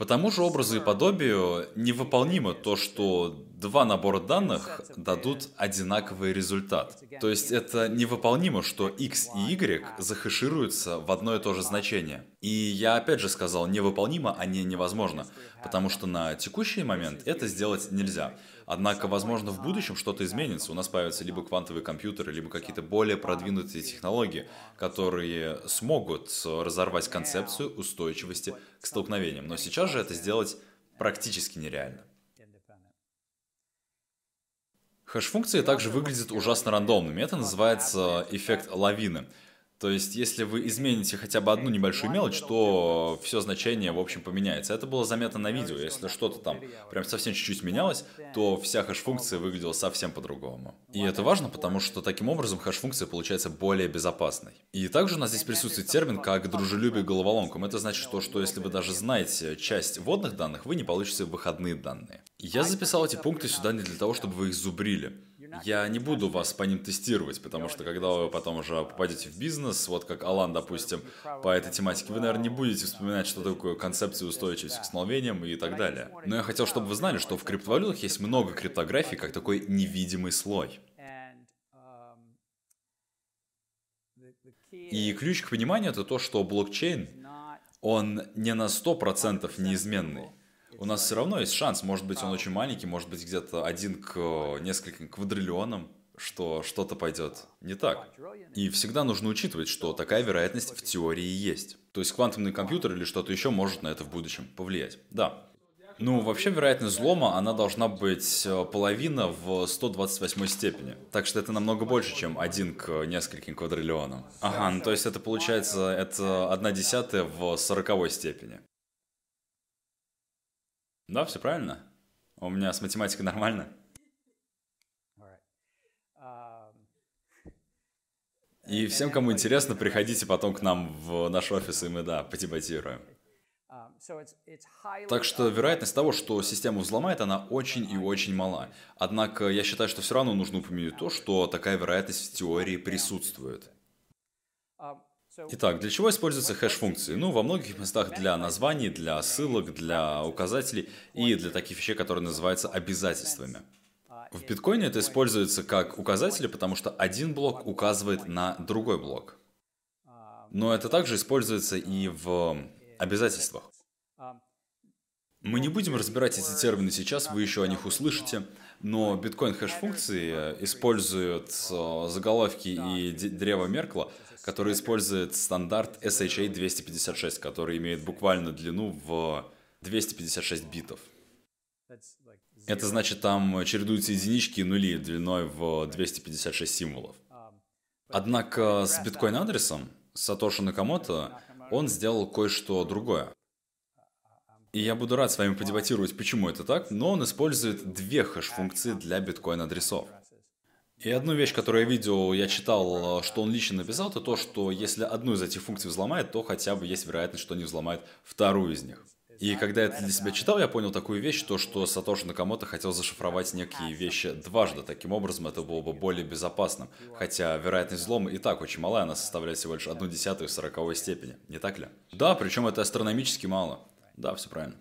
Speaker 1: По тому же образу и подобию невыполнимо то, что два набора данных дадут одинаковый результат. То есть это невыполнимо, что x и y захэшируются в одно и то же значение. И я опять же сказал невыполнимо, а не невозможно, потому что на текущий момент это сделать нельзя. Однако, возможно, в будущем что-то изменится. У нас появятся либо квантовые компьютеры, либо какие-то более продвинутые технологии, которые смогут разорвать концепцию устойчивости к столкновениям. Но сейчас же это сделать практически нереально. Хэш-функции также выглядят ужасно рандомными. Это называется эффект лавины. То есть, если вы измените хотя бы одну небольшую мелочь, то все значение, в общем, поменяется. Это было заметно на видео. Если что-то там прям совсем чуть-чуть менялось, то вся хэш-функция выглядела совсем по-другому. И это важно, потому что таким образом хэш-функция получается более безопасной. И также у нас здесь присутствует термин как дружелюбие головоломкам. Это значит то, что если вы даже знаете часть вводных данных, вы не получите выходные данные. Я записал эти пункты сюда не для того, чтобы вы их зубрили. Я не буду вас по ним тестировать, потому что когда вы потом уже попадете в бизнес, вот как Алан, допустим, по этой тематике, вы, наверное, не будете вспоминать, что такое концепция устойчивости к столкновениям и так далее. Но я хотел, чтобы вы знали, что в криптовалютах есть много криптографии, как такой невидимый слой. И ключ к пониманию это то, что блокчейн, он не на 100% неизменный. У нас все равно есть шанс, может быть, он очень маленький, может быть, где-то один к нескольким квадриллионам, что что-то пойдет не так. И всегда нужно учитывать, что такая вероятность в теории есть. То есть квантовый компьютер или что-то еще может на это в будущем повлиять. Да. Ну, вообще, вероятность взлома, она должна быть э, половина в 128 степени. Так что это намного больше, чем один к нескольким квадриллионам. Ага, ну то есть это получается, это одна десятая в сороковой степени. Да, все правильно. У меня с математикой нормально. И всем, кому интересно, приходите потом к нам в наш офис, и мы, да, подебатируем. Так что вероятность того, что систему взломает, она очень и очень мала. Однако я считаю, что все равно нужно упомянуть то, что такая вероятность в теории присутствует. Итак, для чего используются хэш-функции? Ну, во многих местах для названий, для ссылок, для указателей и для таких вещей, которые называются обязательствами. В биткоине это используется как указатели, потому что один блок указывает на другой блок. Но это также используется и в обязательствах. Мы не будем разбирать эти термины сейчас, вы еще о них услышите, но биткоин хэш-функции используют э, заголовки и древо Меркла который использует стандарт SHA 256, который имеет буквально длину в 256 битов. Это значит, там чередуются единички и нули длиной в 256 символов. Однако с биткоин-адресом Сатоши Накамото он сделал кое-что другое. И я буду рад с вами подебатировать, почему это так, но он использует две хэш-функции для биткоин-адресов. И одну вещь, которую я видел, я читал, что он лично написал, это то, что если одну из этих функций взломает, то хотя бы есть вероятность, что они взломают вторую из них. И когда я это для себя читал, я понял такую вещь, то, что Сатоши Накамото хотел зашифровать некие вещи дважды. Таким образом, это было бы более безопасным. Хотя вероятность взлома и так очень малая, она составляет всего лишь одну десятую сороковой степени. Не так ли? Да, причем это астрономически мало. Да, все правильно.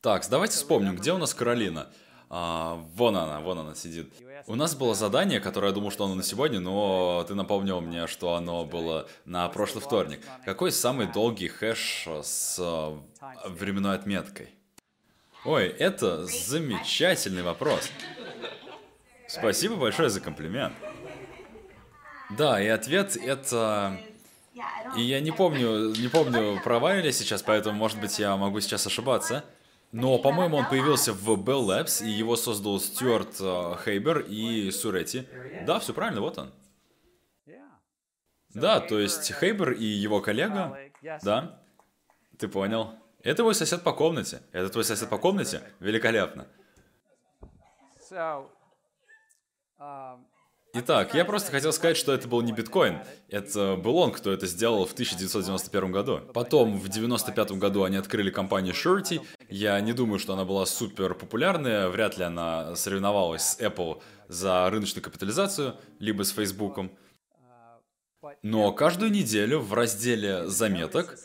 Speaker 1: Так, давайте вспомним, где у нас Каролина. А, вон она, вон она сидит. У нас было задание, которое я думал, что оно на сегодня, но ты напомнил мне, что оно было на прошлый вторник. Какой самый долгий хэш с а, временной отметкой? Ой, это замечательный вопрос. Спасибо большое за комплимент. Да, и ответ это... И я не помню, не помню, права ли сейчас, поэтому, может быть, я могу сейчас ошибаться. Но, по-моему, он появился в Bell Labs, и его создал Стюарт э, Хейбер и Сурети. Да, все правильно, вот он. Да, то есть Хейбер и его коллега, да, ты понял. Это твой сосед по комнате. Это твой сосед по комнате? Великолепно. Итак, я просто хотел сказать, что это был не биткоин. Это был он, кто это сделал в 1991 году. Потом, в 1995 году они открыли компанию Surety. Я не думаю, что она была супер популярная. Вряд ли она соревновалась с Apple за рыночную капитализацию, либо с Facebook. Но каждую неделю в разделе заметок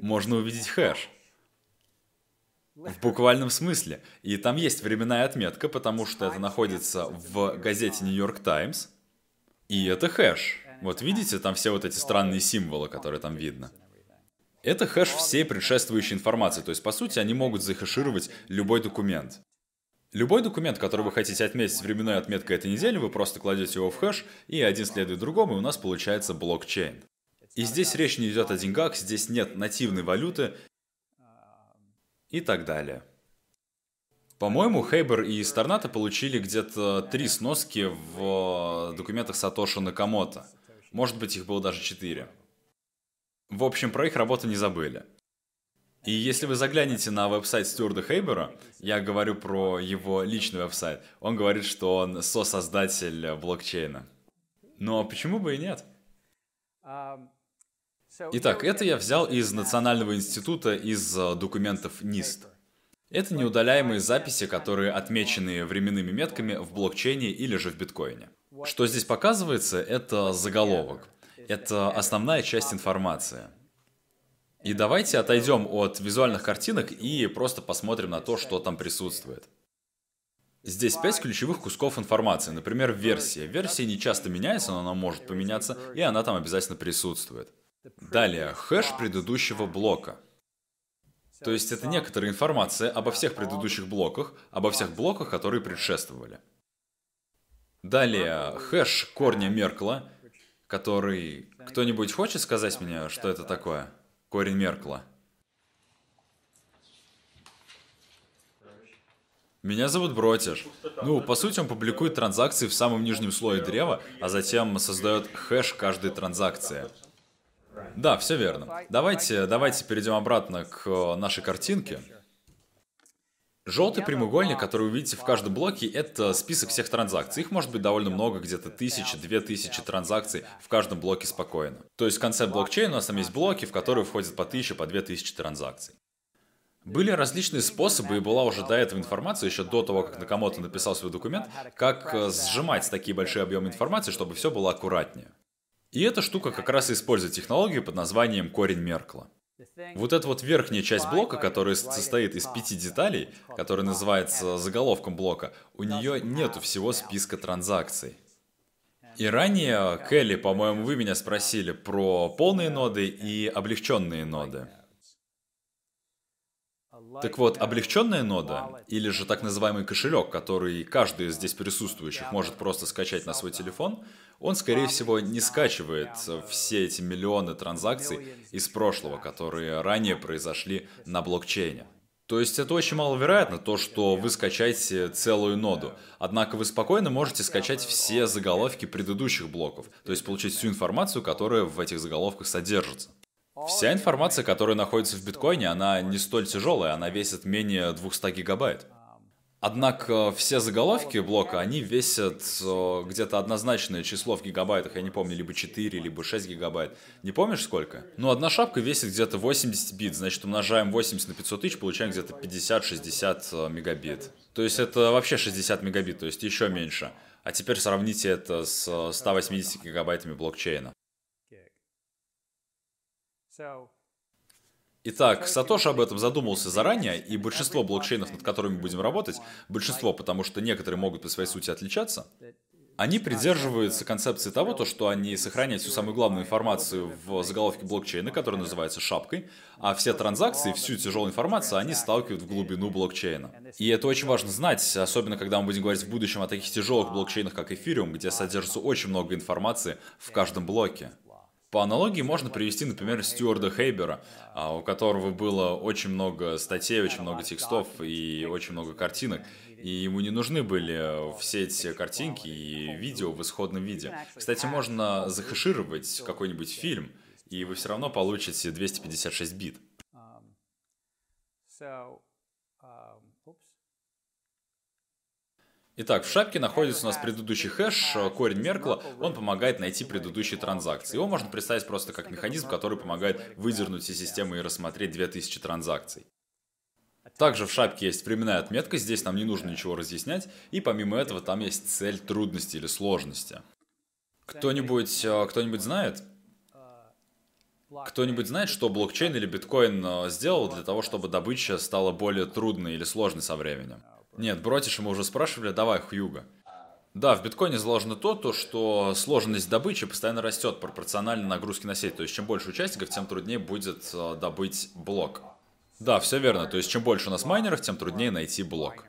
Speaker 1: можно увидеть хэш. В буквальном смысле. И там есть временная отметка, потому что это находится в газете New York Times. И это хэш. Вот видите, там все вот эти странные символы, которые там видно. Это хэш всей предшествующей информации. То есть, по сути, они могут захэшировать любой документ. Любой документ, который вы хотите отметить временной отметкой этой недели, вы просто кладете его в хэш, и один следует другому, и у нас получается блокчейн. И здесь речь не идет о деньгах, здесь нет нативной валюты и так далее. По-моему, Хейбер и Старната получили где-то три сноски в документах Сатоши Накамото. Может быть, их было даже четыре. В общем, про их работу не забыли. И если вы заглянете на веб-сайт Стюарда Хейбера, я говорю про его личный веб-сайт, он говорит, что он сосоздатель блокчейна. Но почему бы и нет? Итак, это я взял из Национального института из э, документов NIST. Это неудаляемые записи, которые отмечены временными метками в блокчейне или же в биткоине. Что здесь показывается, это заголовок. Это основная часть информации. И давайте отойдем от визуальных картинок и просто посмотрим на то, что там присутствует. Здесь пять ключевых кусков информации. Например, версия. Версия не часто меняется, но она может поменяться, и она там обязательно присутствует. Далее, хэш предыдущего блока. То есть это некоторая информация обо всех предыдущих блоках, обо всех блоках, которые предшествовали. Далее, хэш корня Меркла, который... Кто-нибудь хочет сказать мне, что это такое? Корень Меркла. Меня зовут Бротиш. Ну, по сути, он публикует транзакции в самом нижнем слое древа, а затем создает хэш каждой транзакции. Да, все верно. Давайте, давайте перейдем обратно к нашей картинке. Желтый прямоугольник, который вы видите в каждом блоке, это список всех транзакций. Их может быть довольно много, где-то тысячи, две тысячи транзакций в каждом блоке спокойно. То есть в конце блокчейна у нас там есть блоки, в которые входят по тысяче, по две тысячи транзакций. Были различные способы, и была уже до этого информация, еще до того, как Накамото написал свой документ, как э, сжимать такие большие объемы информации, чтобы все было аккуратнее. И эта штука как раз использует технологию под названием корень Меркла. Вот эта вот верхняя часть блока, которая состоит из пяти деталей, которая называется заголовком блока, у нее нету всего списка транзакций. И ранее, Келли, по-моему, вы меня спросили про полные ноды и облегченные ноды. Так вот, облегченная нода, или же так называемый кошелек, который каждый из здесь присутствующих может просто скачать на свой телефон, он, скорее всего, не скачивает все эти миллионы транзакций из прошлого, которые ранее произошли на блокчейне. То есть это очень маловероятно, то, что вы скачаете целую ноду. Однако вы спокойно можете скачать все заголовки предыдущих блоков, то есть получить всю информацию, которая в этих заголовках содержится. Вся информация, которая находится в биткоине, она не столь тяжелая, она весит менее 200 гигабайт. Однако все заголовки блока, они весят э, где-то однозначное число в гигабайтах, я не помню, либо 4, либо 6 гигабайт. Не помнишь сколько? Ну, одна шапка весит где-то 80 бит, значит, умножаем 80 на 500 тысяч, получаем где-то 50-60 э, мегабит. То есть это вообще 60 мегабит, то есть еще меньше. А теперь сравните это с 180 э, гигабайтами блокчейна. Итак, Сатош об этом задумался заранее, и большинство блокчейнов, над которыми будем работать, большинство, потому что некоторые могут по своей сути отличаться, они придерживаются концепции того, то, что они сохраняют всю самую главную информацию в заголовке блокчейна, который называется шапкой, а все транзакции, всю тяжелую информацию они сталкивают в глубину блокчейна. И это очень важно знать, особенно когда мы будем говорить в будущем о таких тяжелых блокчейнах, как эфириум, где содержится очень много информации в каждом блоке. По аналогии можно привести, например, Стюарда Хейбера, а, у которого было очень много статей, очень много текстов и очень много картинок. И ему не нужны были все эти картинки и видео в исходном виде. Кстати, можно захешировать какой-нибудь фильм, и вы все равно получите 256 бит. Итак, в шапке находится у нас предыдущий хэш, корень Меркла, он помогает найти предыдущие транзакции. Его можно представить просто как механизм, который помогает выдернуть из системы и рассмотреть 2000 транзакций. Также в шапке есть временная отметка, здесь нам не нужно ничего разъяснять, и помимо этого там есть цель трудности или сложности. Кто-нибудь э, кто знает? Кто-нибудь знает, что блокчейн или биткоин э, сделал для того, чтобы добыча стала более трудной или сложной со временем? Нет, Бротиша мы уже спрашивали, давай, Хьюга. Да, в биткоине заложено то, то, что сложность добычи постоянно растет пропорционально нагрузке на сеть. То есть, чем больше участников, тем труднее будет э, добыть блок. Да, все верно. То есть, чем больше у нас майнеров, тем труднее найти блок.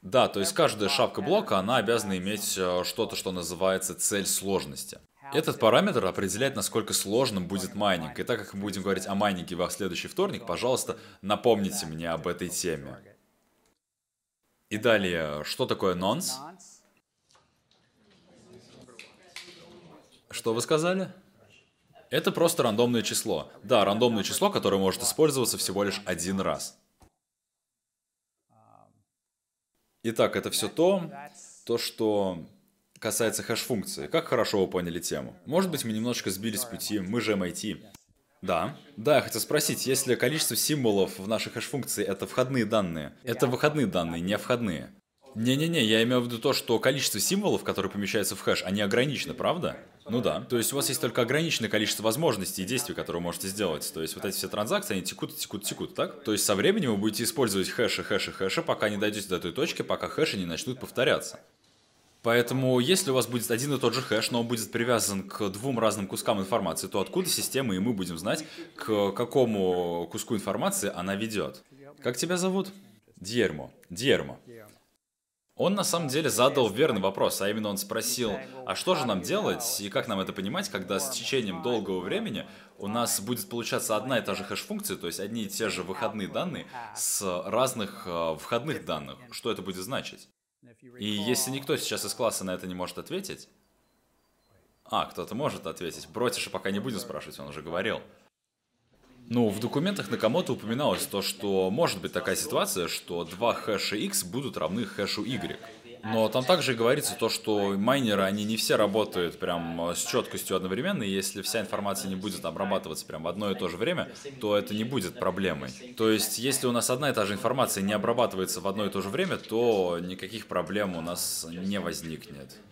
Speaker 1: Да, то есть каждая шапка блока, она обязана иметь э, что-то, что называется цель сложности. Этот параметр определяет, насколько сложным будет майнинг. И так как мы будем говорить о майнинге во следующий вторник, пожалуйста, напомните мне об этой теме. И далее, что такое nonce? Что вы сказали? Это просто рандомное число. Да, рандомное число, которое может использоваться всего лишь один раз. Итак, это все то, то, что касается хэш-функции. Как хорошо вы поняли тему. Может быть, мы немножко сбились с пути, мы же MIT. Да. Да, я хотел спросить, если количество символов в нашей хэш-функции это входные данные, это выходные данные, не входные. Не-не-не, я имею в виду то, что количество символов, которые помещаются в хэш, они ограничены, правда? Ну да. То есть у вас есть только ограниченное количество возможностей и действий, которые вы можете сделать. То есть вот эти все транзакции, они текут, текут, текут, так? То есть со временем вы будете использовать хэши, хэши, хэши, пока не дойдете до той точки, пока хэши не начнут повторяться. Поэтому, если у вас будет один и тот же хэш, но он будет привязан к двум разным кускам информации, то откуда система и мы будем знать, к какому куску информации она ведет. Как тебя зовут? Дьермо. Дьермо. Он на самом деле задал верный вопрос, а именно он спросил, а что же нам делать и как нам это понимать, когда с течением долгого времени у нас будет получаться одна и та же хэш-функция, то есть одни и те же выходные данные с разных э, входных данных. Что это будет значить? И если никто сейчас из класса на это не может ответить... А, кто-то может ответить. Бротиша пока не будем спрашивать, он уже говорил. Ну, в документах Накамото упоминалось то, что может быть такая ситуация, что два хэша x будут равны хэшу y. Но там также говорится то, что майнеры, они не все работают прям с четкостью одновременно, и если вся информация не будет обрабатываться прям в одно и то же время, то это не будет проблемой. То есть, если у нас одна и та же информация не обрабатывается в одно и то же время, то никаких проблем у нас не возникнет.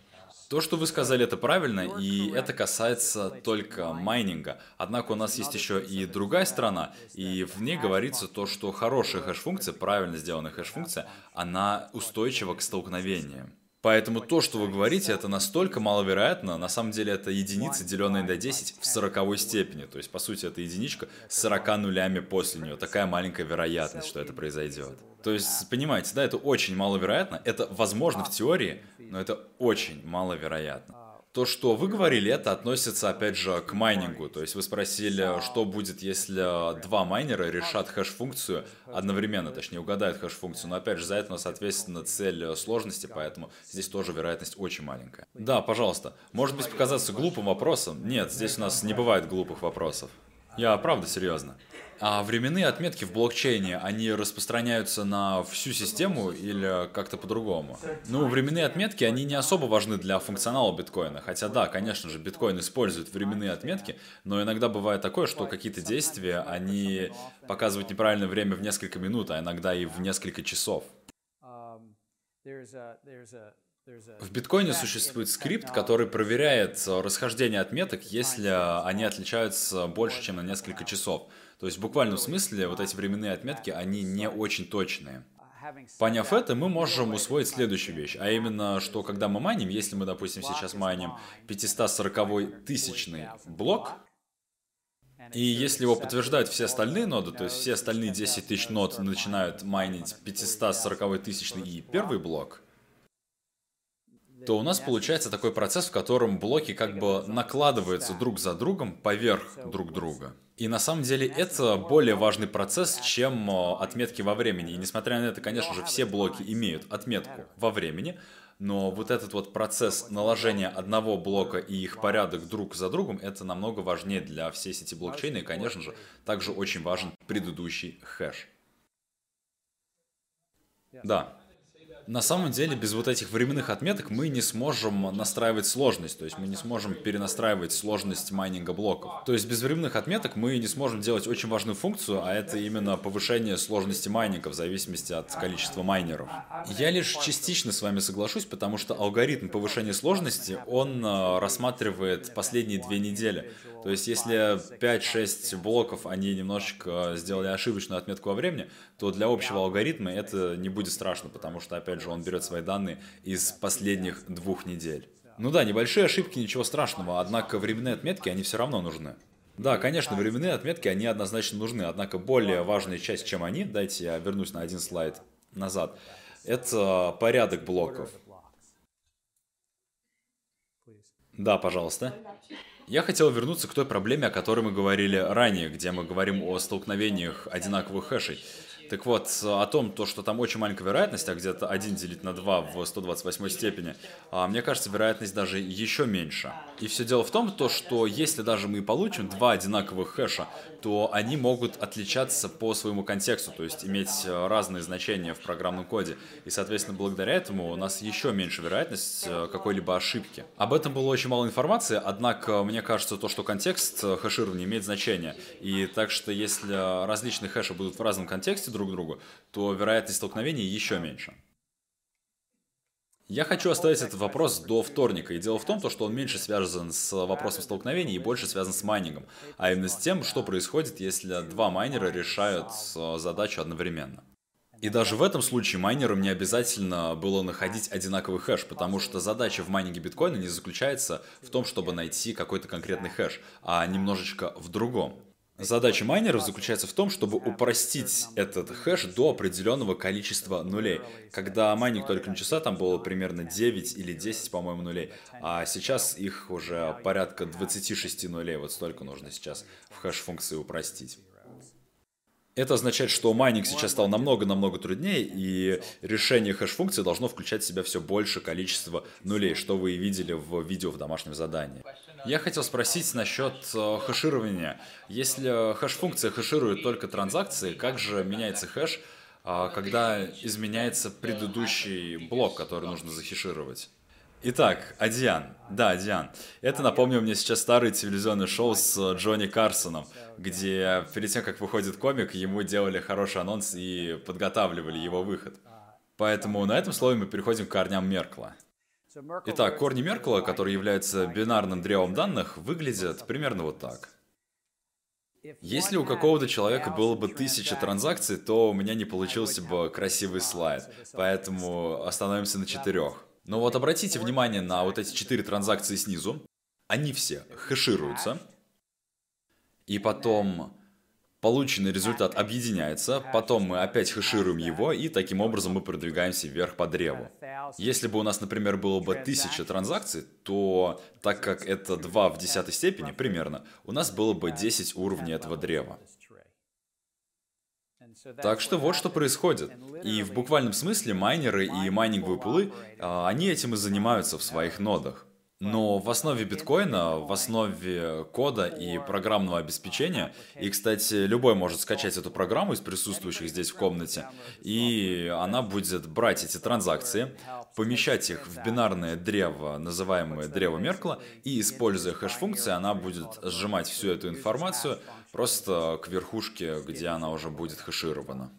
Speaker 1: То, что вы сказали, это правильно, и это касается только майнинга. Однако у нас есть еще и другая сторона, и в ней говорится то, что хорошая хэш-функция, правильно сделанная хэш-функция, она устойчива к столкновениям. Поэтому то, что вы говорите, это настолько маловероятно, на самом деле это единица, деленная на 10 в сороковой степени. То есть, по сути, это единичка с 40 нулями после нее. Такая маленькая вероятность, что это произойдет. То есть, понимаете, да, это очень маловероятно. Это возможно в теории, но это очень маловероятно. То, что вы говорили, это относится, опять же, к майнингу. То есть вы спросили, что будет, если два майнера решат хэш-функцию одновременно, точнее, угадают хэш-функцию. Но, опять же, за это у нас, соответственно, цель сложности, поэтому здесь тоже вероятность очень маленькая. Да, пожалуйста. Может быть, показаться глупым вопросом? Нет, здесь у нас не бывает глупых вопросов. Я правда серьезно. А временные отметки в блокчейне, они распространяются на всю систему или как-то по-другому? Ну, временные отметки, они не особо важны для функционала биткоина. Хотя да, конечно же, биткоин использует временные отметки, но иногда бывает такое, что какие-то действия, они показывают неправильное время в несколько минут, а иногда и в несколько часов. В биткоине существует скрипт, который проверяет расхождение отметок, если они отличаются больше, чем на несколько часов. То есть в буквальном смысле вот эти временные отметки, они не очень точные. Поняв это, мы можем усвоить следующую вещь, а именно, что когда мы майним, если мы, допустим, сейчас майним 540 тысячный блок, и если его подтверждают все остальные ноды, то есть все остальные 10 тысяч нод начинают майнить 540 тысячный и первый блок, то у нас получается такой процесс, в котором блоки как бы накладываются друг за другом поверх друг друга. И на самом деле это более важный процесс, чем э, отметки во времени. И несмотря на это, конечно же, все блоки имеют отметку во времени, но вот этот вот процесс наложения одного блока и их порядок друг за другом, это намного важнее для всей сети блокчейна, и, конечно же, также очень важен предыдущий хэш. Да, на самом деле, без вот этих временных отметок мы не сможем настраивать сложность, то есть мы не сможем перенастраивать сложность майнинга блоков. То есть без временных отметок мы не сможем делать очень важную функцию, а это именно повышение сложности майнинга в зависимости от количества майнеров. Я лишь частично с вами соглашусь, потому что алгоритм повышения сложности, он э, рассматривает последние две недели. То есть если 5-6 блоков, они немножечко сделали ошибочную отметку во времени, то для общего алгоритма это не будет страшно, потому что, опять же, он берет свои данные из последних двух недель. Ну да, небольшие ошибки, ничего страшного, однако временные отметки, они все равно нужны. Да, конечно, временные отметки, они однозначно нужны, однако более важная часть, чем они, дайте я вернусь на один слайд назад, Это порядок блоков. Да, пожалуйста. Я хотел вернуться к той проблеме, о которой мы говорили ранее, где мы говорим о столкновениях одинаковых хэшей. Так вот, о том, то, что там очень маленькая вероятность, а где-то 1 делить на 2 в 128 степени, а, мне кажется, вероятность даже еще меньше. И все дело в том, то, что если даже мы получим два одинаковых хэша, то они могут отличаться по своему контексту, то есть иметь э, разные значения в программном коде. И, соответственно, благодаря этому у нас еще меньше вероятность э, какой-либо ошибки. Об этом было очень мало информации, однако мне кажется то, что контекст э, хэширования имеет значение. И так что если различные хэши будут в разном контексте друг другу, то вероятность столкновений еще меньше. Я хочу оставить этот вопрос до вторника, и дело в том, что он меньше связан с вопросом столкновений и больше связан с майнингом, а именно с тем, что происходит, если два майнера решают э, задачу одновременно. И даже в этом случае майнерам не обязательно было находить одинаковый хэш, потому что задача в майнинге биткоина не заключается в том, чтобы найти какой-то конкретный хэш, а немножечко в другом. Задача майнеров заключается в том, чтобы упростить этот хэш до определенного количества нулей. Когда майнинг только начался, там было примерно 9 или 10, по-моему, нулей, а сейчас их уже порядка 26 нулей, вот столько нужно сейчас в хэш-функции упростить. Это означает, что майнинг сейчас стал намного-намного труднее, и решение хэш-функции должно включать в себя все больше количество нулей, что вы и видели в видео в домашнем задании. Я хотел спросить насчет э, хэширования. Если хэш-функция хэширует только транзакции, как же меняется хэш, э, когда изменяется предыдущий блок, который нужно захешировать? Итак, Адиан. Да, Адиан. Это напомнил мне сейчас старое телевизионное шоу с э, Джонни Карсоном, где перед тем, как выходит комик, ему делали хороший анонс и подготавливали его выход. Поэтому на этом слове мы переходим к корням Меркла. Итак, корни Меркла, которые являются бинарным древом данных, выглядят примерно вот так. Если у какого-то человека было бы тысяча транзакций, то у меня не получился бы красивый слайд, поэтому остановимся на четырех. Но вот обратите внимание на вот эти четыре транзакции снизу. Они все хэшируются. И потом полученный результат объединяется, потом мы опять хэшируем его, и таким образом мы продвигаемся вверх по древу. Если бы у нас, например, было бы 1000 транзакций, то так как это 2 в десятой степени примерно, у нас было бы 10 уровней этого древа. Так что вот что происходит. И в буквальном смысле майнеры и майнинговые пулы, а, они этим и занимаются в своих нодах. Но в основе биткоина, в основе кода и программного обеспечения, и, кстати, любой может скачать эту программу из присутствующих здесь в комнате, и она будет брать эти транзакции, помещать их в бинарное древо, называемое древо Меркла, и, используя хэш-функции, она будет сжимать всю эту информацию просто к верхушке, где она уже будет хэширована.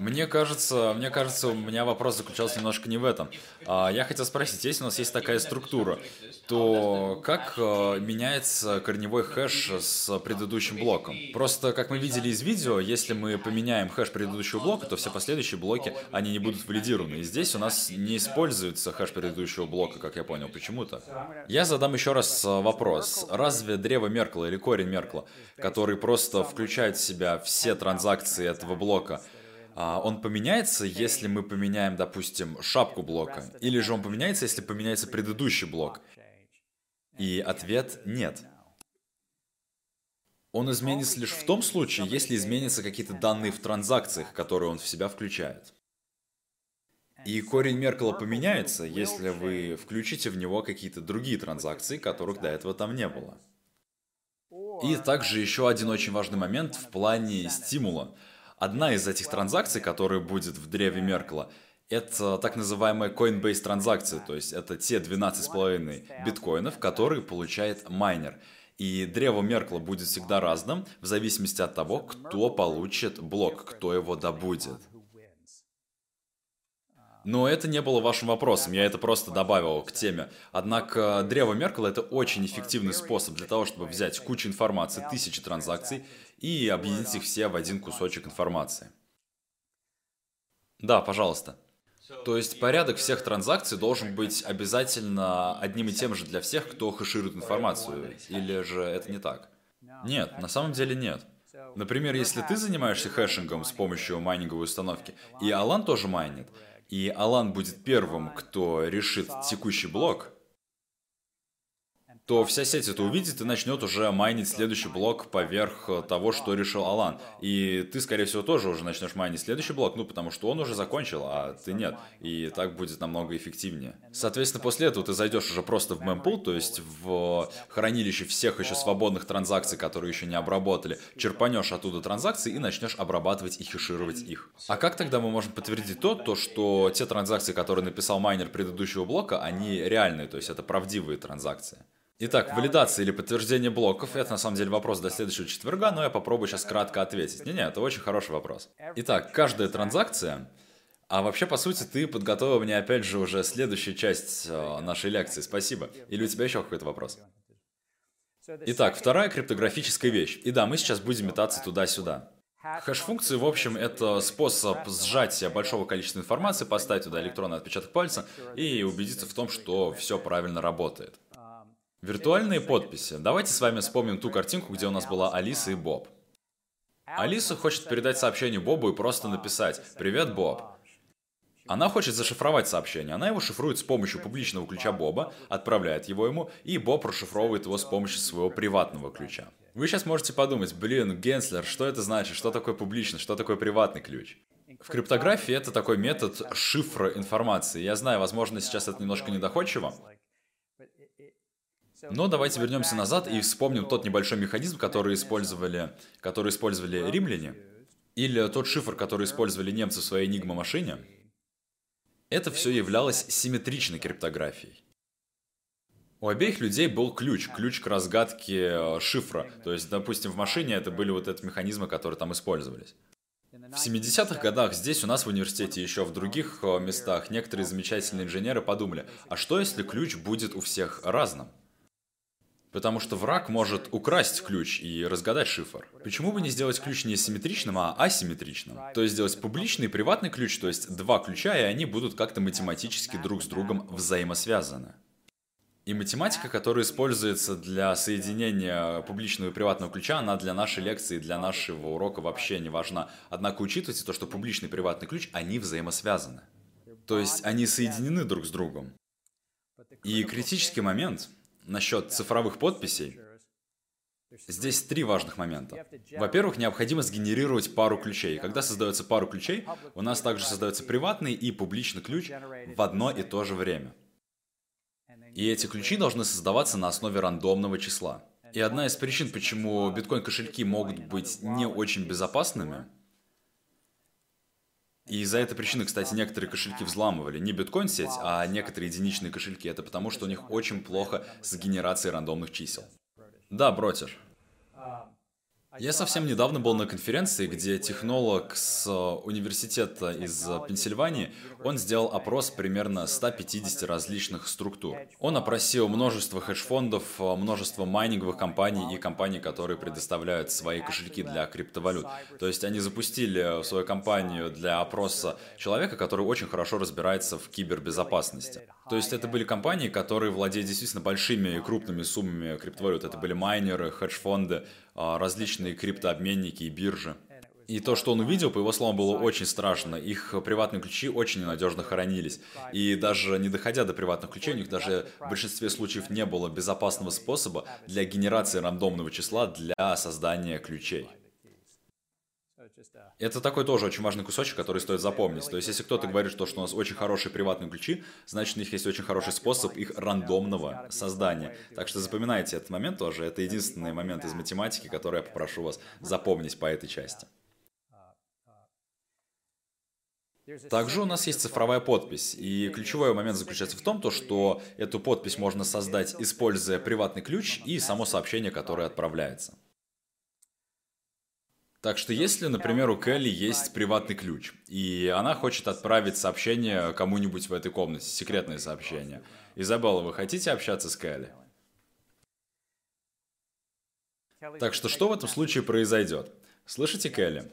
Speaker 1: Мне кажется, мне кажется, у меня вопрос заключался немножко не в этом. А, я хотел спросить, если у нас есть такая структура, то как а, меняется корневой хэш с предыдущим блоком? Просто, как мы видели из видео, если мы поменяем хэш предыдущего блока, то все последующие блоки, они не будут валидированы. И здесь у нас не используется хэш предыдущего блока, как я понял. Почему-то. Я задам еще раз а, вопрос. Разве древо Меркла или корень Меркла, который просто включает в себя все транзакции этого блока, он поменяется, если мы поменяем, допустим, шапку блока, или же он поменяется, если поменяется предыдущий блок? И ответ – нет. Он изменится лишь в том случае, если изменятся какие-то данные в транзакциях, которые он в себя включает. И корень Меркла поменяется, если вы включите в него какие-то другие транзакции, которых до этого там не было. И также еще один очень важный момент в плане стимула – Одна из этих транзакций, которая будет в древе Меркла, это так называемая Coinbase транзакция, то есть это те 12,5 биткоинов, которые получает майнер. И древо Меркла будет всегда разным, в зависимости от того, кто получит блок, кто его добудет. Но это не было вашим вопросом, я это просто добавил к теме. Однако древо Меркла это очень эффективный способ для того, чтобы взять кучу информации, тысячи транзакций и объединить их все в один кусочек информации. Да, пожалуйста. То есть порядок всех транзакций должен быть обязательно одним и тем же для всех, кто хэширует информацию, или же это не так? Нет, на самом деле нет. Например, если ты занимаешься хэшингом с помощью майнинговой установки, и Алан тоже майнит, и Алан будет первым, кто решит текущий блок, то вся сеть это увидит и начнет уже майнить следующий блок поверх того, что решил Алан. И ты, скорее всего, тоже уже начнешь майнить следующий блок, ну, потому что он уже закончил, а ты нет. И так будет намного эффективнее. Соответственно, после этого ты зайдешь уже просто в мемпул, то есть в хранилище всех еще свободных транзакций, которые еще не обработали, черпанешь оттуда транзакции и начнешь обрабатывать и хешировать их. А как тогда мы можем подтвердить то, то что те транзакции, которые написал майнер предыдущего блока, они реальные, то есть это правдивые транзакции? Итак, валидация или подтверждение блоков – это на самом деле вопрос до следующего четверга, но я попробую сейчас кратко ответить. Не-не, это очень хороший вопрос. Итак, каждая транзакция а вообще, по сути, ты подготовил мне, опять же, уже следующую часть э, нашей лекции. Спасибо. Или у тебя еще какой-то вопрос? Итак, вторая криптографическая вещь. И да, мы сейчас будем метаться туда-сюда. Хэш-функции, в общем, это способ сжатия большого количества информации, поставить туда электронный отпечаток пальца и убедиться в том, что все правильно работает. Виртуальные подписи. Давайте с вами вспомним ту картинку, где у нас была Алиса и Боб. Алиса хочет передать сообщение Бобу и просто написать «Привет, Боб». Она хочет зашифровать сообщение. Она его шифрует с помощью публичного ключа Боба, отправляет его ему, и Боб расшифровывает его с помощью своего приватного ключа. Вы сейчас можете подумать, блин, Генслер, что это значит? Что такое публичный, что такое приватный ключ? В криптографии это такой метод шифра информации. Я знаю, возможно, сейчас это немножко недоходчиво, но давайте вернемся назад и вспомним тот небольшой механизм, который использовали, который использовали римляне, или тот шифр, который использовали немцы в своей Enigma-машине. Это все являлось симметричной криптографией. У обеих людей был ключ, ключ к разгадке э, шифра. То есть, допустим, в машине это были вот эти механизмы, которые там использовались. В 70-х годах здесь у нас в университете еще в других э, местах некоторые замечательные инженеры подумали, а что если ключ будет у всех разным? Потому что враг может украсть ключ и разгадать шифр. Почему бы не сделать ключ не симметричным, а асимметричным? То есть сделать публичный и приватный ключ, то есть два ключа, и они будут как-то математически друг с другом взаимосвязаны. И математика, которая используется для соединения публичного и приватного ключа, она для нашей лекции, для нашего урока вообще не важна. Однако учитывайте то, что публичный и приватный ключ, они взаимосвязаны. То есть они соединены друг с другом. И критический момент — насчет цифровых подписей, Здесь три важных момента. Во-первых, необходимо сгенерировать пару ключей. Когда создается пару ключей, у нас также создается приватный и публичный ключ в одно и то же время. И эти ключи должны создаваться на основе рандомного числа. И одна из причин, почему биткоин-кошельки могут быть не очень безопасными, и из-за этой причины, кстати, некоторые кошельки взламывали. Не биткоин-сеть, а некоторые единичные кошельки. Это потому, что у них очень плохо с генерацией рандомных чисел. Да, бротер. Я совсем недавно был на конференции, где технолог с э, университета из Пенсильвании, он сделал опрос примерно 150 различных структур. Он опросил множество хедж-фондов, э, множество майнинговых компаний и компаний, которые предоставляют свои кошельки для криптовалют. То есть они запустили свою компанию для опроса человека, который очень хорошо разбирается в кибербезопасности. То есть это были компании, которые владеют действительно большими и крупными суммами криптовалют. Это были майнеры, хедж-фонды, различные криптообменники и биржи. И то, что он увидел, по его словам, было очень страшно. Их приватные ключи очень ненадежно хранились. И даже не доходя до приватных ключей, у них даже в большинстве случаев не было безопасного способа для генерации рандомного числа для создания ключей. Это такой тоже очень важный кусочек, который стоит запомнить. То есть, если кто-то говорит, что, что у нас очень хорошие приватные ключи, значит, у них есть очень хороший способ их рандомного создания. Так что запоминайте этот момент тоже. Это единственный момент из математики, который я попрошу вас запомнить по этой части. Также у нас есть цифровая подпись, и ключевой момент заключается в том, то, что эту подпись можно создать, используя приватный ключ и само сообщение, которое отправляется. Так что если, например, у Келли есть приватный ключ, и она хочет отправить сообщение кому-нибудь в этой комнате, секретное сообщение. Изабелла, вы хотите общаться с Келли? Так что что в этом случае произойдет? Слышите, Келли?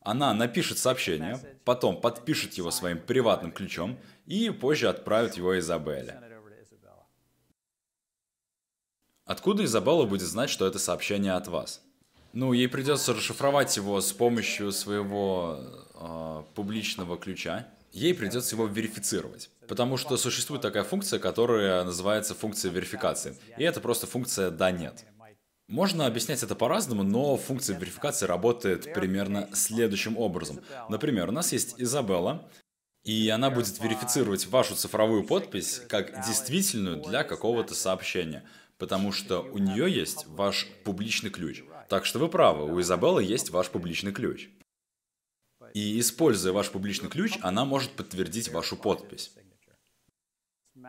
Speaker 1: Она напишет сообщение, потом подпишет его своим приватным ключом и позже отправит его Изабелле. Откуда Изабелла будет знать, что это сообщение от вас? Ну, ей придется расшифровать его с помощью своего э, публичного ключа. Ей придется его верифицировать. Потому что существует такая функция, которая называется функция верификации. И это просто функция «да-нет». Можно объяснять это по-разному, но функция верификации работает примерно следующим образом. Например, у нас есть Изабелла, и она будет верифицировать вашу цифровую подпись как действительную для какого-то сообщения, потому что у нее есть ваш публичный ключ. Так что вы правы, у Изабеллы есть ваш публичный ключ. И используя ваш публичный ключ, она может подтвердить вашу подпись.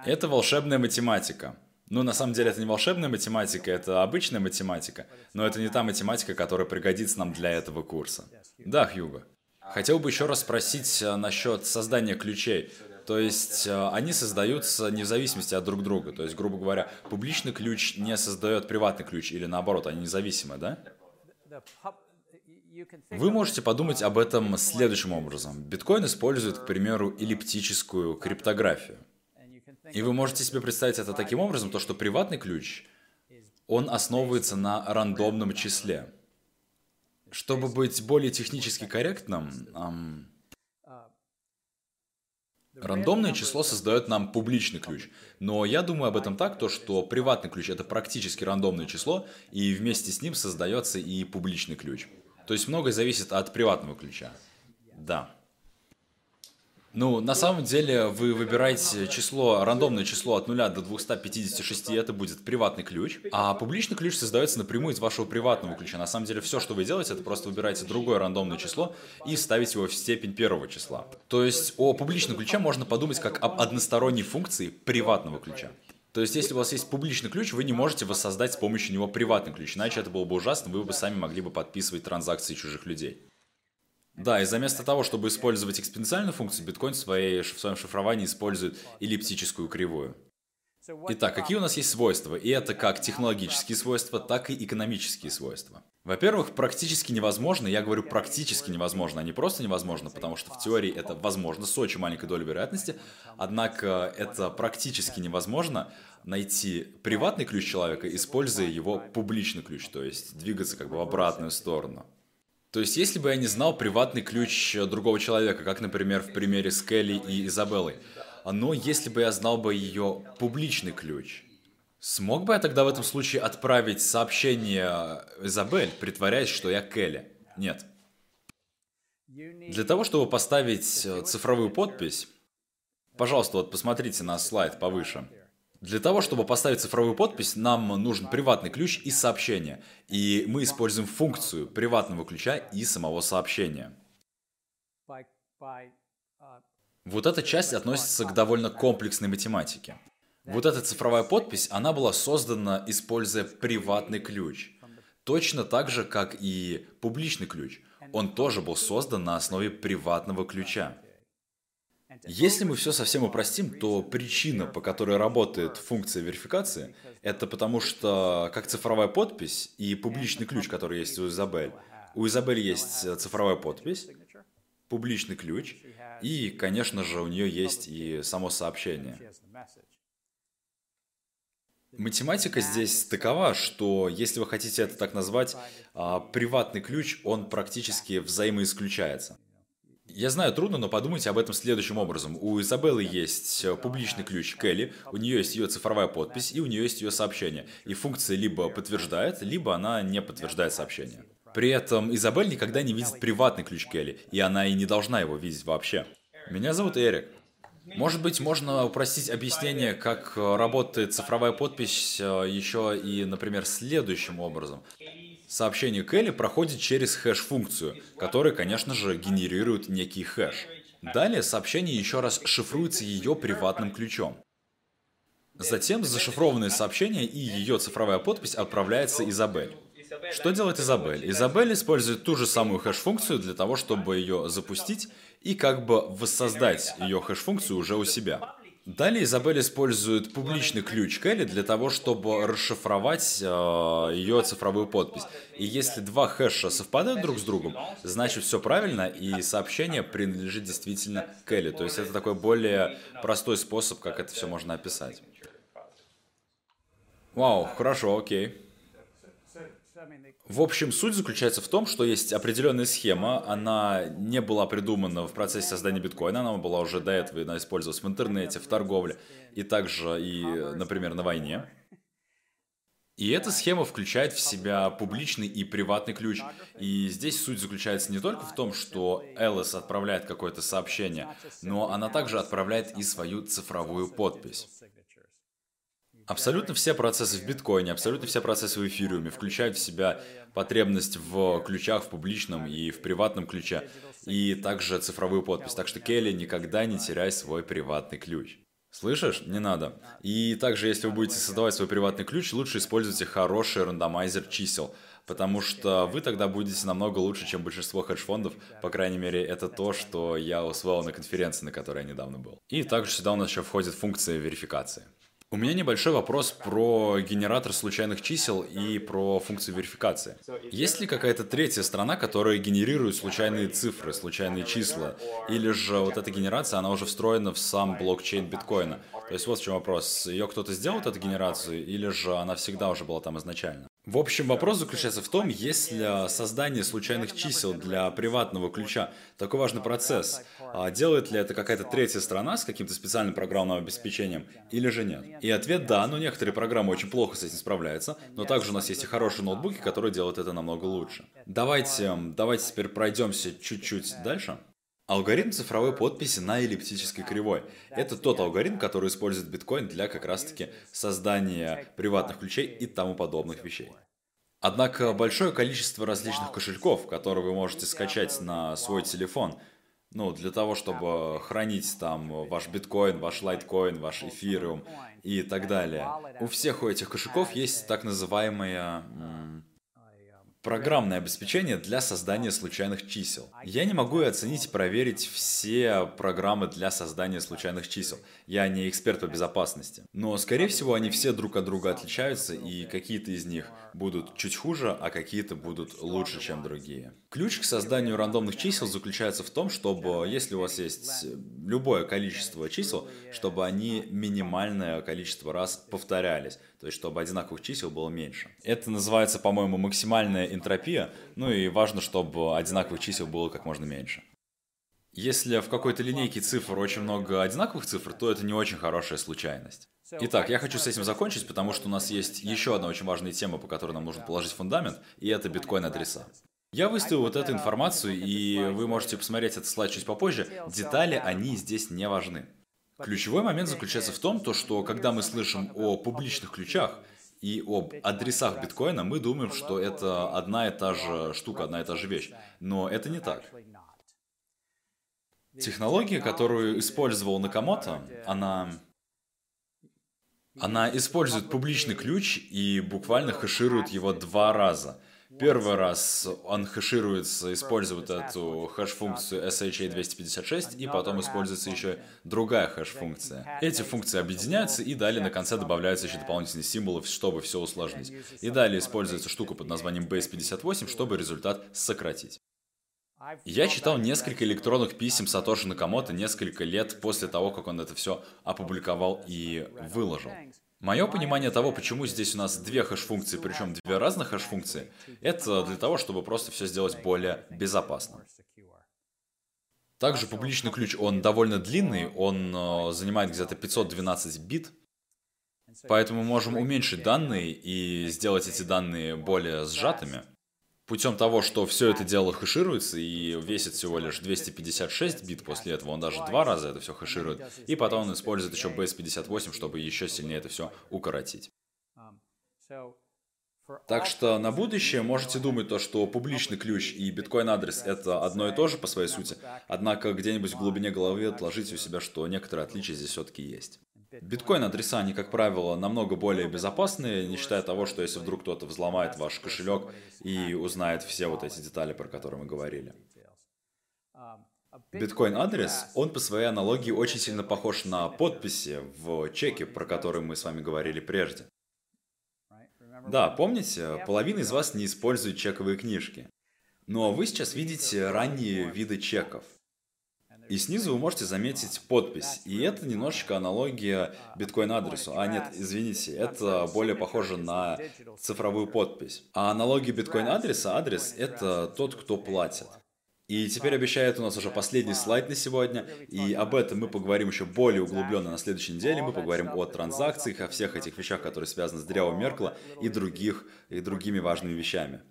Speaker 1: Это волшебная математика. Ну, на самом деле, это не волшебная математика, это обычная математика, но это не та математика, которая пригодится нам для этого курса. Да, Хьюго. Хотел бы еще раз спросить э, насчет создания ключей. То есть э, они создаются не в зависимости от друг друга. То есть, грубо говоря, публичный ключ не создает приватный ключ, или наоборот, они независимы, да? Вы можете подумать об этом следующим образом. Биткоин использует, к примеру, эллиптическую криптографию. И вы можете себе представить это таким образом, то что приватный ключ, он основывается на рандомном числе. Чтобы быть более технически корректным, рандомное число создает нам публичный ключ. Но я думаю об этом так, то что приватный ключ это практически рандомное число, и вместе с ним создается и публичный ключ. То есть многое зависит от приватного ключа. Да. Ну, на самом деле, вы выбираете число, рандомное число от 0 до 256, это будет приватный ключ, а публичный ключ создается напрямую из вашего приватного ключа. На самом деле, все, что вы делаете, это просто выбираете другое рандомное число и ставите его в степень первого числа. То есть о публичном ключе можно подумать как об односторонней функции приватного ключа. То есть, если у вас есть публичный ключ, вы не можете воссоздать с помощью него приватный ключ, иначе это было бы ужасно, вы бы сами могли бы подписывать транзакции чужих людей. Да, и заместо того, чтобы использовать экспоненциальную функцию, биткоин в, своей, в своем шифровании использует эллиптическую кривую. Итак, какие у нас есть свойства? И это как технологические свойства, так и экономические свойства. Во-первых, практически невозможно, я говорю практически невозможно, а не просто невозможно, потому что в теории это возможно с очень маленькой долей вероятности, однако это практически невозможно найти приватный ключ человека, используя его публичный ключ, то есть двигаться как бы в обратную сторону. То есть, если бы я не знал приватный ключ другого человека, как, например, в примере с Келли и Изабеллой, но если бы я знал бы ее публичный ключ, смог бы я тогда в этом случае отправить сообщение Изабель, притворяясь, что я Келли? Нет. Для того, чтобы поставить цифровую подпись, пожалуйста, вот посмотрите на слайд повыше – для того, чтобы поставить цифровую подпись, нам нужен приватный ключ и сообщение. И мы используем функцию приватного ключа и самого сообщения. Вот эта часть относится к довольно комплексной математике. Вот эта цифровая подпись, она была создана, используя приватный ключ. Точно так же, как и публичный ключ. Он тоже был создан на основе приватного ключа. Если мы все совсем упростим, то причина, по которой работает функция верификации, это потому что как цифровая подпись и публичный ключ, который есть у Изабель. У Изабель есть цифровая подпись, публичный ключ, и, конечно же, у нее есть и само сообщение. Математика здесь такова, что если вы хотите это так назвать, а, приватный ключ, он практически взаимоисключается. Я знаю, трудно, но подумайте об этом следующим образом. У Изабеллы есть э, публичный ключ Келли, у нее есть ее цифровая подпись, и у нее есть ее сообщение. И функция либо подтверждает, либо она не подтверждает сообщение. При этом Изабель никогда не видит приватный ключ Келли, и она и не должна его видеть вообще. Меня зовут Эрик. Может быть, можно упростить объяснение, как э, работает цифровая подпись э, еще и, например, следующим образом. Сообщение Келли проходит через хэш-функцию, которая, конечно же, генерирует некий хэш. Далее сообщение еще раз шифруется ее приватным ключом. Затем зашифрованное сообщение и ее цифровая подпись отправляется Изабель. Что делает Изабель? Изабель использует ту же самую хэш-функцию для того, чтобы ее запустить и как бы воссоздать ее хэш-функцию уже у себя. Далее Изабель использует публичный ключ Келли для того, чтобы расшифровать э, ее цифровую подпись. И если два хэша совпадают друг с другом, значит все правильно, и сообщение принадлежит действительно Келли. То есть это такой более простой способ, как это все можно описать. Вау, хорошо, окей. В общем, суть заключается в том, что есть определенная схема, она не была придумана в процессе создания биткоина, она была уже до этого, использовалась в интернете, в торговле и также и, например, на войне. И эта схема включает в себя публичный и приватный ключ. И здесь суть заключается не только в том, что Элис отправляет какое-то сообщение, но она также отправляет и свою цифровую подпись. Абсолютно все процессы в биткоине, абсолютно все процессы в эфириуме включают в себя потребность в ключах в публичном и в приватном ключе, и также цифровую подпись. Так что, Келли, никогда не теряй свой приватный ключ. Слышишь? Не надо. И также, если вы будете создавать свой приватный ключ, лучше используйте хороший рандомайзер чисел, потому что вы тогда будете намного лучше, чем большинство хедж-фондов. По крайней мере, это то, что я усвоил на конференции, на которой я недавно был. И также сюда у нас еще входит функция верификации. У меня небольшой вопрос про генератор случайных чисел и про функцию верификации. Есть ли какая-то третья страна, которая генерирует случайные цифры, случайные числа? Или же вот эта генерация, она уже встроена в сам блокчейн биткоина? То есть вот в чем вопрос. Ее кто-то сделал, эту генерацию, или же она всегда уже была там изначально? В общем, вопрос заключается в том, есть ли создание случайных чисел для приватного ключа такой важный процесс. А делает ли это какая-то третья страна с каким-то специальным программным обеспечением, или же нет? И ответ да, но некоторые программы очень плохо с этим справляются, но также у нас есть и хорошие ноутбуки, которые делают это намного лучше. Давайте, давайте теперь пройдемся чуть-чуть дальше. Алгоритм цифровой подписи на эллиптической кривой. Это тот алгоритм, который использует биткоин для как раз-таки создания приватных ключей и тому подобных вещей. Однако большое количество различных кошельков, которые вы можете скачать на свой телефон, ну, для того, чтобы хранить там ваш биткоин, ваш лайткоин, ваш эфириум и так далее. У всех у этих кошельков есть так называемая программное обеспечение для создания случайных чисел. Я не могу оценить и проверить все программы для создания случайных чисел. Я не эксперт по безопасности. Но, скорее всего, они все друг от друга отличаются, и какие-то из них будут чуть хуже, а какие-то будут лучше, чем другие. Ключ к созданию рандомных чисел заключается в том, чтобы, если у вас есть любое количество чисел, чтобы они минимальное количество раз повторялись. То есть, чтобы одинаковых чисел было меньше. Это называется, по-моему, максимальная энтропия. Ну и важно, чтобы одинаковых чисел было как можно меньше. Если в какой-то линейке цифр очень много одинаковых цифр, то это не очень хорошая случайность. Итак, я хочу с этим закончить, потому что у нас есть еще одна очень важная тема, по которой нам нужно положить фундамент, и это биткоин-адреса. Я выставил вот эту информацию, и вы можете посмотреть этот слайд чуть попозже. Детали, они здесь не важны. Ключевой момент заключается в том, то, что когда мы слышим о публичных ключах и об адресах биткоина, мы думаем, что это одна и та же штука, одна и та же вещь. Но это не так. Технология, которую использовал Накамото, она... Она использует публичный ключ и буквально хэширует его два раза – Первый раз он хэшируется, использует эту хэш-функцию SHA-256, и потом используется еще другая хэш-функция. Эти функции объединяются, и далее на конце добавляются еще дополнительные символы, чтобы все усложнить. И далее используется штука под названием Base58, чтобы результат сократить. Я читал несколько электронных писем Сатоши Накамото несколько лет после того, как он это все опубликовал и выложил. Мое понимание того, почему здесь у нас две хэш-функции, причем две разных хэш-функции, это для того, чтобы просто все сделать более безопасно. Также публичный ключ, он довольно длинный, он э, занимает где-то 512 бит, поэтому мы можем уменьшить данные и сделать эти данные более сжатыми путем того, что все это дело хэшируется и весит всего лишь 256 бит после этого, он даже два раза это все хэширует, и потом он использует еще base58, чтобы еще сильнее это все укоротить. Так что на будущее можете думать то, что публичный ключ и биткоин-адрес это одно и то же по своей сути, однако где-нибудь в глубине головы отложите у себя, что некоторые отличия здесь все-таки есть. Биткоин-адреса, они, как правило, намного более безопасные, не считая того, что если вдруг кто-то взломает ваш кошелек и узнает все вот эти детали, про которые мы говорили. Биткоин-адрес, он по своей аналогии очень сильно похож на подписи в чеке, про которые мы с вами говорили прежде. Да, помните, половина из вас не использует чековые книжки. Но вы сейчас видите ранние виды чеков – И снизу вы можете заметить подпись. И это немножечко аналогия биткоин-адресу. А нет, извините, это более похоже на цифровую подпись. А аналогия биткоин-адреса, адрес — это тот, кто платит. И теперь обещает у нас уже последний слайд на сегодня, и об этом мы поговорим еще более углубленно на следующей неделе. Мы поговорим о транзакциях, о всех этих вещах, которые связаны с древом Меркла и других, и другими важными вещами.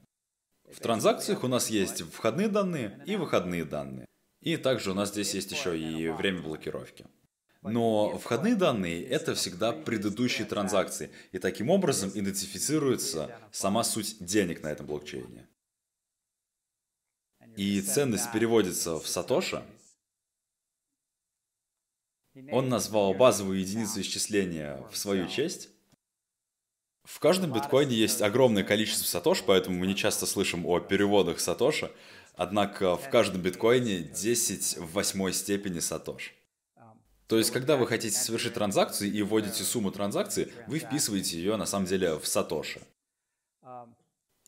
Speaker 1: В транзакциях у нас есть входные данные и выходные данные. И также у нас здесь есть еще и время блокировки. Но входные данные — это всегда предыдущие транзакции, и таким образом идентифицируется сама суть денег на этом блокчейне и ценность переводится в сатоши, он назвал базовую единицу исчисления в свою честь. В каждом биткоине есть огромное количество сатош, поэтому мы не часто слышим о переводах сатоши. Однако в каждом биткоине 10 в восьмой степени сатош. То есть, когда вы хотите совершить транзакцию и вводите сумму транзакции, вы вписываете ее на самом деле в сатоши.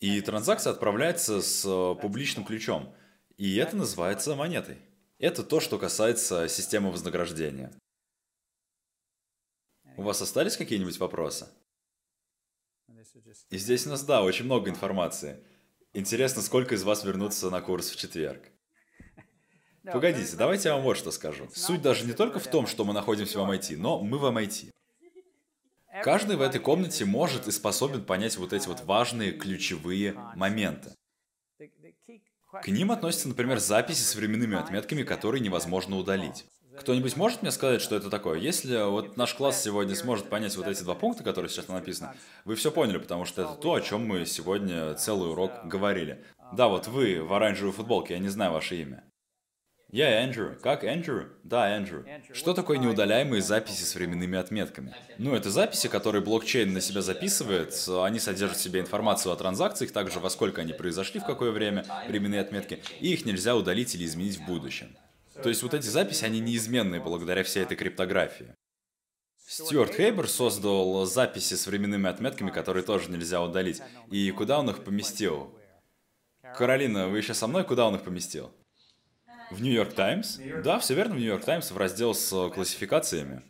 Speaker 1: И транзакция отправляется с э, публичным ключом. И это называется монетой. Это то, что касается системы вознаграждения. У вас остались какие-нибудь вопросы? И здесь у нас, да, очень много информации. Интересно, сколько из вас вернутся на курс в четверг? Погодите, давайте я вам вот что скажу. Суть даже не только в том, что мы находимся в MIT, но мы в MIT. Каждый в этой комнате может и способен понять вот эти вот важные ключевые моменты. К ним относятся, например, записи с временными отметками, которые невозможно удалить. Кто-нибудь может мне сказать, что это такое? Если вот наш класс сегодня сможет понять вот эти два пункта, которые сейчас написаны, вы все поняли, потому что это то, о чем мы сегодня целый урок говорили. Да, вот вы в оранжевой футболке, я не знаю ваше имя. Я Эндрю. Как Эндрю? Да, Эндрю. Что такое неудаляемые записи с временными отметками? Ну, это записи, которые блокчейн на себя записывает. Они содержат в себе информацию о транзакциях, также во сколько они произошли, в какое время, временные отметки, и их нельзя удалить или изменить в будущем. То есть вот эти записи, они неизменные благодаря всей этой криптографии. Стюарт Хейбер создал записи с временными отметками, которые тоже нельзя удалить. И куда он их поместил? Каролина, вы еще со мной? Куда он их поместил? В Нью-Йорк Таймс? Да, все верно, в Нью-Йорк Таймс, в раздел с классификациями.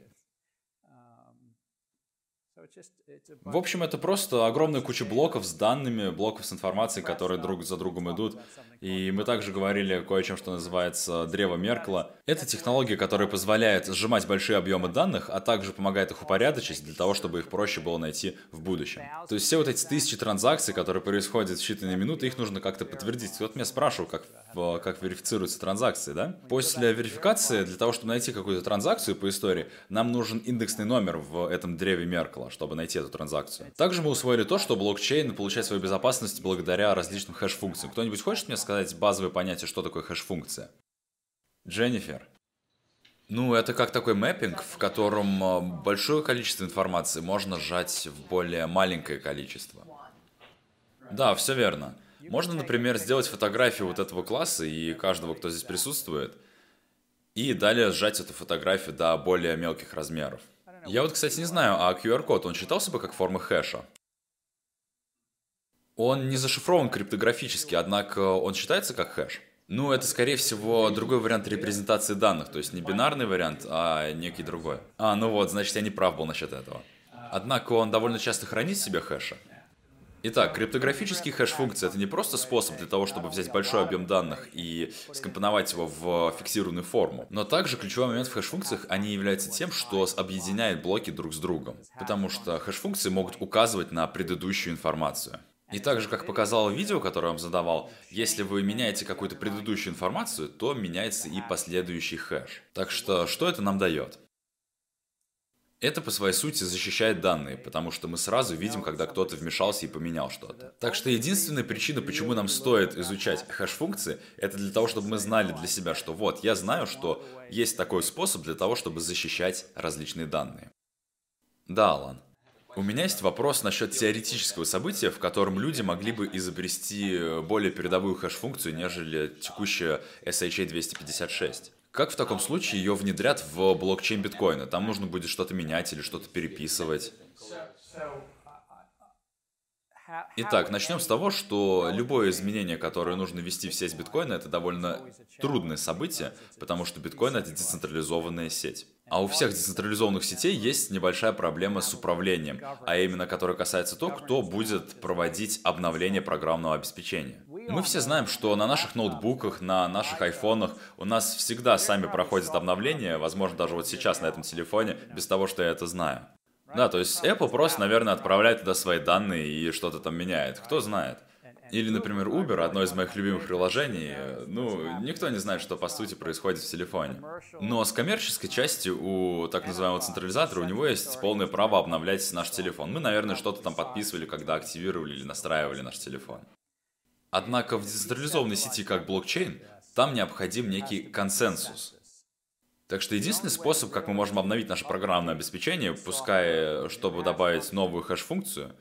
Speaker 1: В общем, это просто огромная куча блоков с данными, блоков с информацией, которые друг за другом идут. И мы также говорили кое о чем, что называется древо Меркла. Это технология, которая позволяет сжимать большие объемы данных, а также помогает их упорядочить для того, чтобы их проще было найти в будущем. То есть все вот эти тысячи транзакций, которые происходят в считанные минуты, их нужно как-то подтвердить. Вот меня спрашивал, как, как верифицируются транзакции, да? После верификации, для того, чтобы найти какую-то транзакцию по истории, нам нужен индексный номер в этом древе Меркла, чтобы найти эту транзакцию. Также мы усвоили то, что блокчейн получает свою безопасность благодаря различным хэш-функциям. Кто-нибудь хочет мне сказать базовое понятие, что такое хэш-функция? Дженнифер. Ну, это как такой мэппинг, в котором а, большое количество информации можно сжать в более маленькое количество. Да, все верно. Можно, например, сделать фотографию вот этого класса и каждого, кто здесь присутствует, и далее сжать эту фотографию до более мелких размеров. Я вот, кстати, не знаю, а QR-код, он считался бы как форма хэша? Он не зашифрован криптографически, однако он считается как хэш. Ну, это, скорее всего, другой вариант репрезентации данных, то есть не бинарный вариант, а некий другой. А, ну вот, значит, я не прав был насчет этого. Однако он довольно часто хранит в себе хэши. Итак, криптографический хэш-функция — это не просто способ для того, чтобы взять большой объем данных и скомпоновать его в фиксированную форму, но также ключевой момент в хэш-функциях, они являются тем, что объединяет блоки друг с другом, потому что хэш-функции могут указывать на предыдущую информацию. И также, как показало видео, которое я вам задавал, если вы меняете какую-то предыдущую информацию, то меняется и последующий хэш. Так что, что это нам дает? Это по своей сути защищает данные, потому что мы сразу видим, когда кто-то вмешался и поменял что-то. Так что единственная причина, почему нам стоит изучать хэш-функции, это для того, чтобы мы знали для себя, что вот, я знаю, что есть такой способ для того, чтобы защищать различные данные. Да, Алан. У меня есть вопрос насчет теоретического события, в котором люди могли бы изобрести более передовую хэш-функцию, нежели текущая SHA-256. Как в таком случае ее внедрят в блокчейн биткоина? Там нужно будет что-то менять или что-то переписывать. Итак, начнем с того, что любое изменение, которое нужно ввести в сеть биткоина, это довольно трудное событие, потому что биткоин — это децентрализованная сеть. А у всех децентрализованных сетей есть небольшая проблема с управлением, а именно которая касается того, кто будет проводить обновление программного обеспечения. Мы все знаем, что на наших ноутбуках, на наших айфонах у нас всегда сами проходят обновления, возможно, даже вот сейчас на этом телефоне, без того, что я это знаю. Да, то есть Apple просто, наверное, отправляет туда свои данные и что-то там меняет. Кто знает. Или, например, Uber, одно из моих любимых приложений, ну, никто не знает, что по сути происходит в телефоне. Но с коммерческой части у так называемого централизатора у него есть полное право обновлять наш телефон. Мы, наверное, что-то там подписывали, когда активировали или настраивали наш телефон. Однако в децентрализованной сети, как блокчейн, там необходим некий консенсус. Так что единственный способ, как мы можем обновить наше программное обеспечение, пускай чтобы добавить новую хэш-функцию,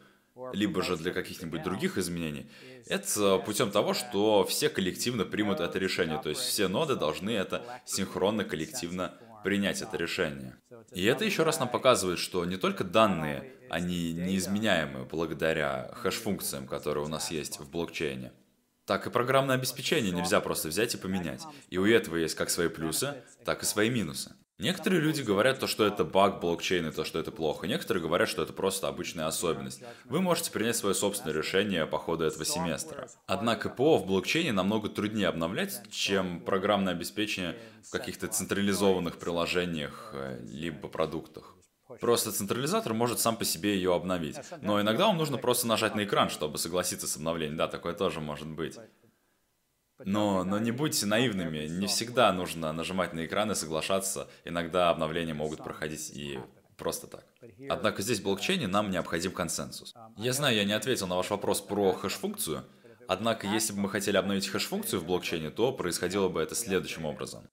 Speaker 1: либо же для каких-нибудь других изменений, это путем того, что все коллективно примут это решение. То есть все ноды должны это синхронно, коллективно принять это решение. И это еще раз нам показывает, что не только данные, они неизменяемы благодаря хэш-функциям, которые у нас есть в блокчейне, так и программное обеспечение нельзя просто взять и поменять. И у этого есть как свои плюсы, так и свои минусы. Некоторые люди говорят то, что это баг блокчейна, то, что это плохо. Некоторые говорят, что это просто обычная особенность. Вы можете принять свое собственное решение по ходу этого семестра. Однако ПО в блокчейне намного труднее обновлять, чем программное обеспечение в каких-то централизованных приложениях э, либо продуктах. Просто централизатор может сам по себе ее обновить. Но иногда вам нужно просто нажать на экран, чтобы согласиться с обновлением. Да, такое тоже может быть. Но, но не будьте наивными, не всегда нужно нажимать на экран и соглашаться. Иногда обновления могут проходить и просто так. Однако здесь в блокчейне нам необходим консенсус. Я знаю, я не ответил на ваш вопрос про хэш-функцию, однако если бы мы хотели обновить хэш-функцию в блокчейне, то происходило бы это следующим образом.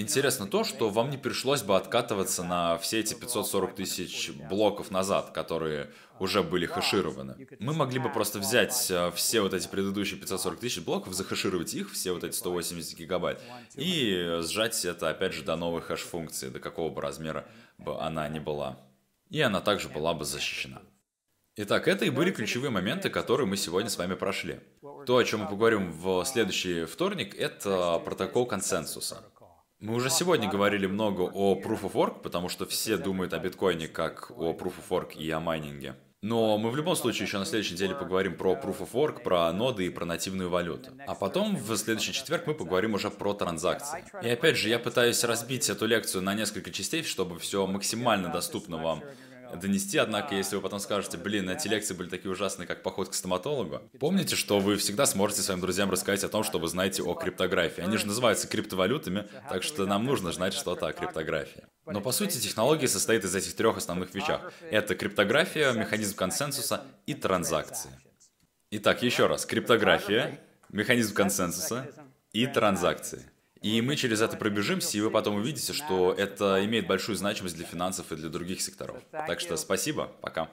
Speaker 1: Интересно то, что вам не пришлось бы откатываться на все эти 540 тысяч блоков назад, которые уже были хэшированы. Мы могли бы просто взять э, все вот эти предыдущие 540 тысяч блоков, захешировать их, все вот эти 180 гигабайт, и сжать это, опять же, до новой хэш-функции, до какого бы размера бы она ни была. И она также была бы защищена. Итак, это и были ключевые моменты, которые мы сегодня с вами прошли. То, о чем мы поговорим в следующий вторник, это протокол консенсуса. Мы уже сегодня говорили много о Proof of Work, потому что все думают о биткоине как о Proof of Work и о майнинге. Но мы в любом случае еще на следующей неделе поговорим про Proof of Work, про ноды и про нативную валюту. А потом в следующий четверг мы поговорим уже про транзакции. И опять же, я пытаюсь разбить эту лекцию на несколько частей, чтобы все максимально доступно вам донести, однако, если вы потом скажете, блин, эти лекции были такие ужасные, как поход к стоматологу, помните, что вы всегда сможете своим друзьям рассказать о том, что вы знаете о криптографии. Они же называются криптовалютами, так что нам нужно знать что-то о криптографии. Но по сути технология состоит из этих трех основных вещах. Это криптография, механизм консенсуса и транзакции. Итак, еще раз. Криптография, механизм консенсуса и транзакции. И мы через это пробежимся, и вы потом увидите, что это имеет большую значимость для финансов и для других секторов. Так что спасибо, пока.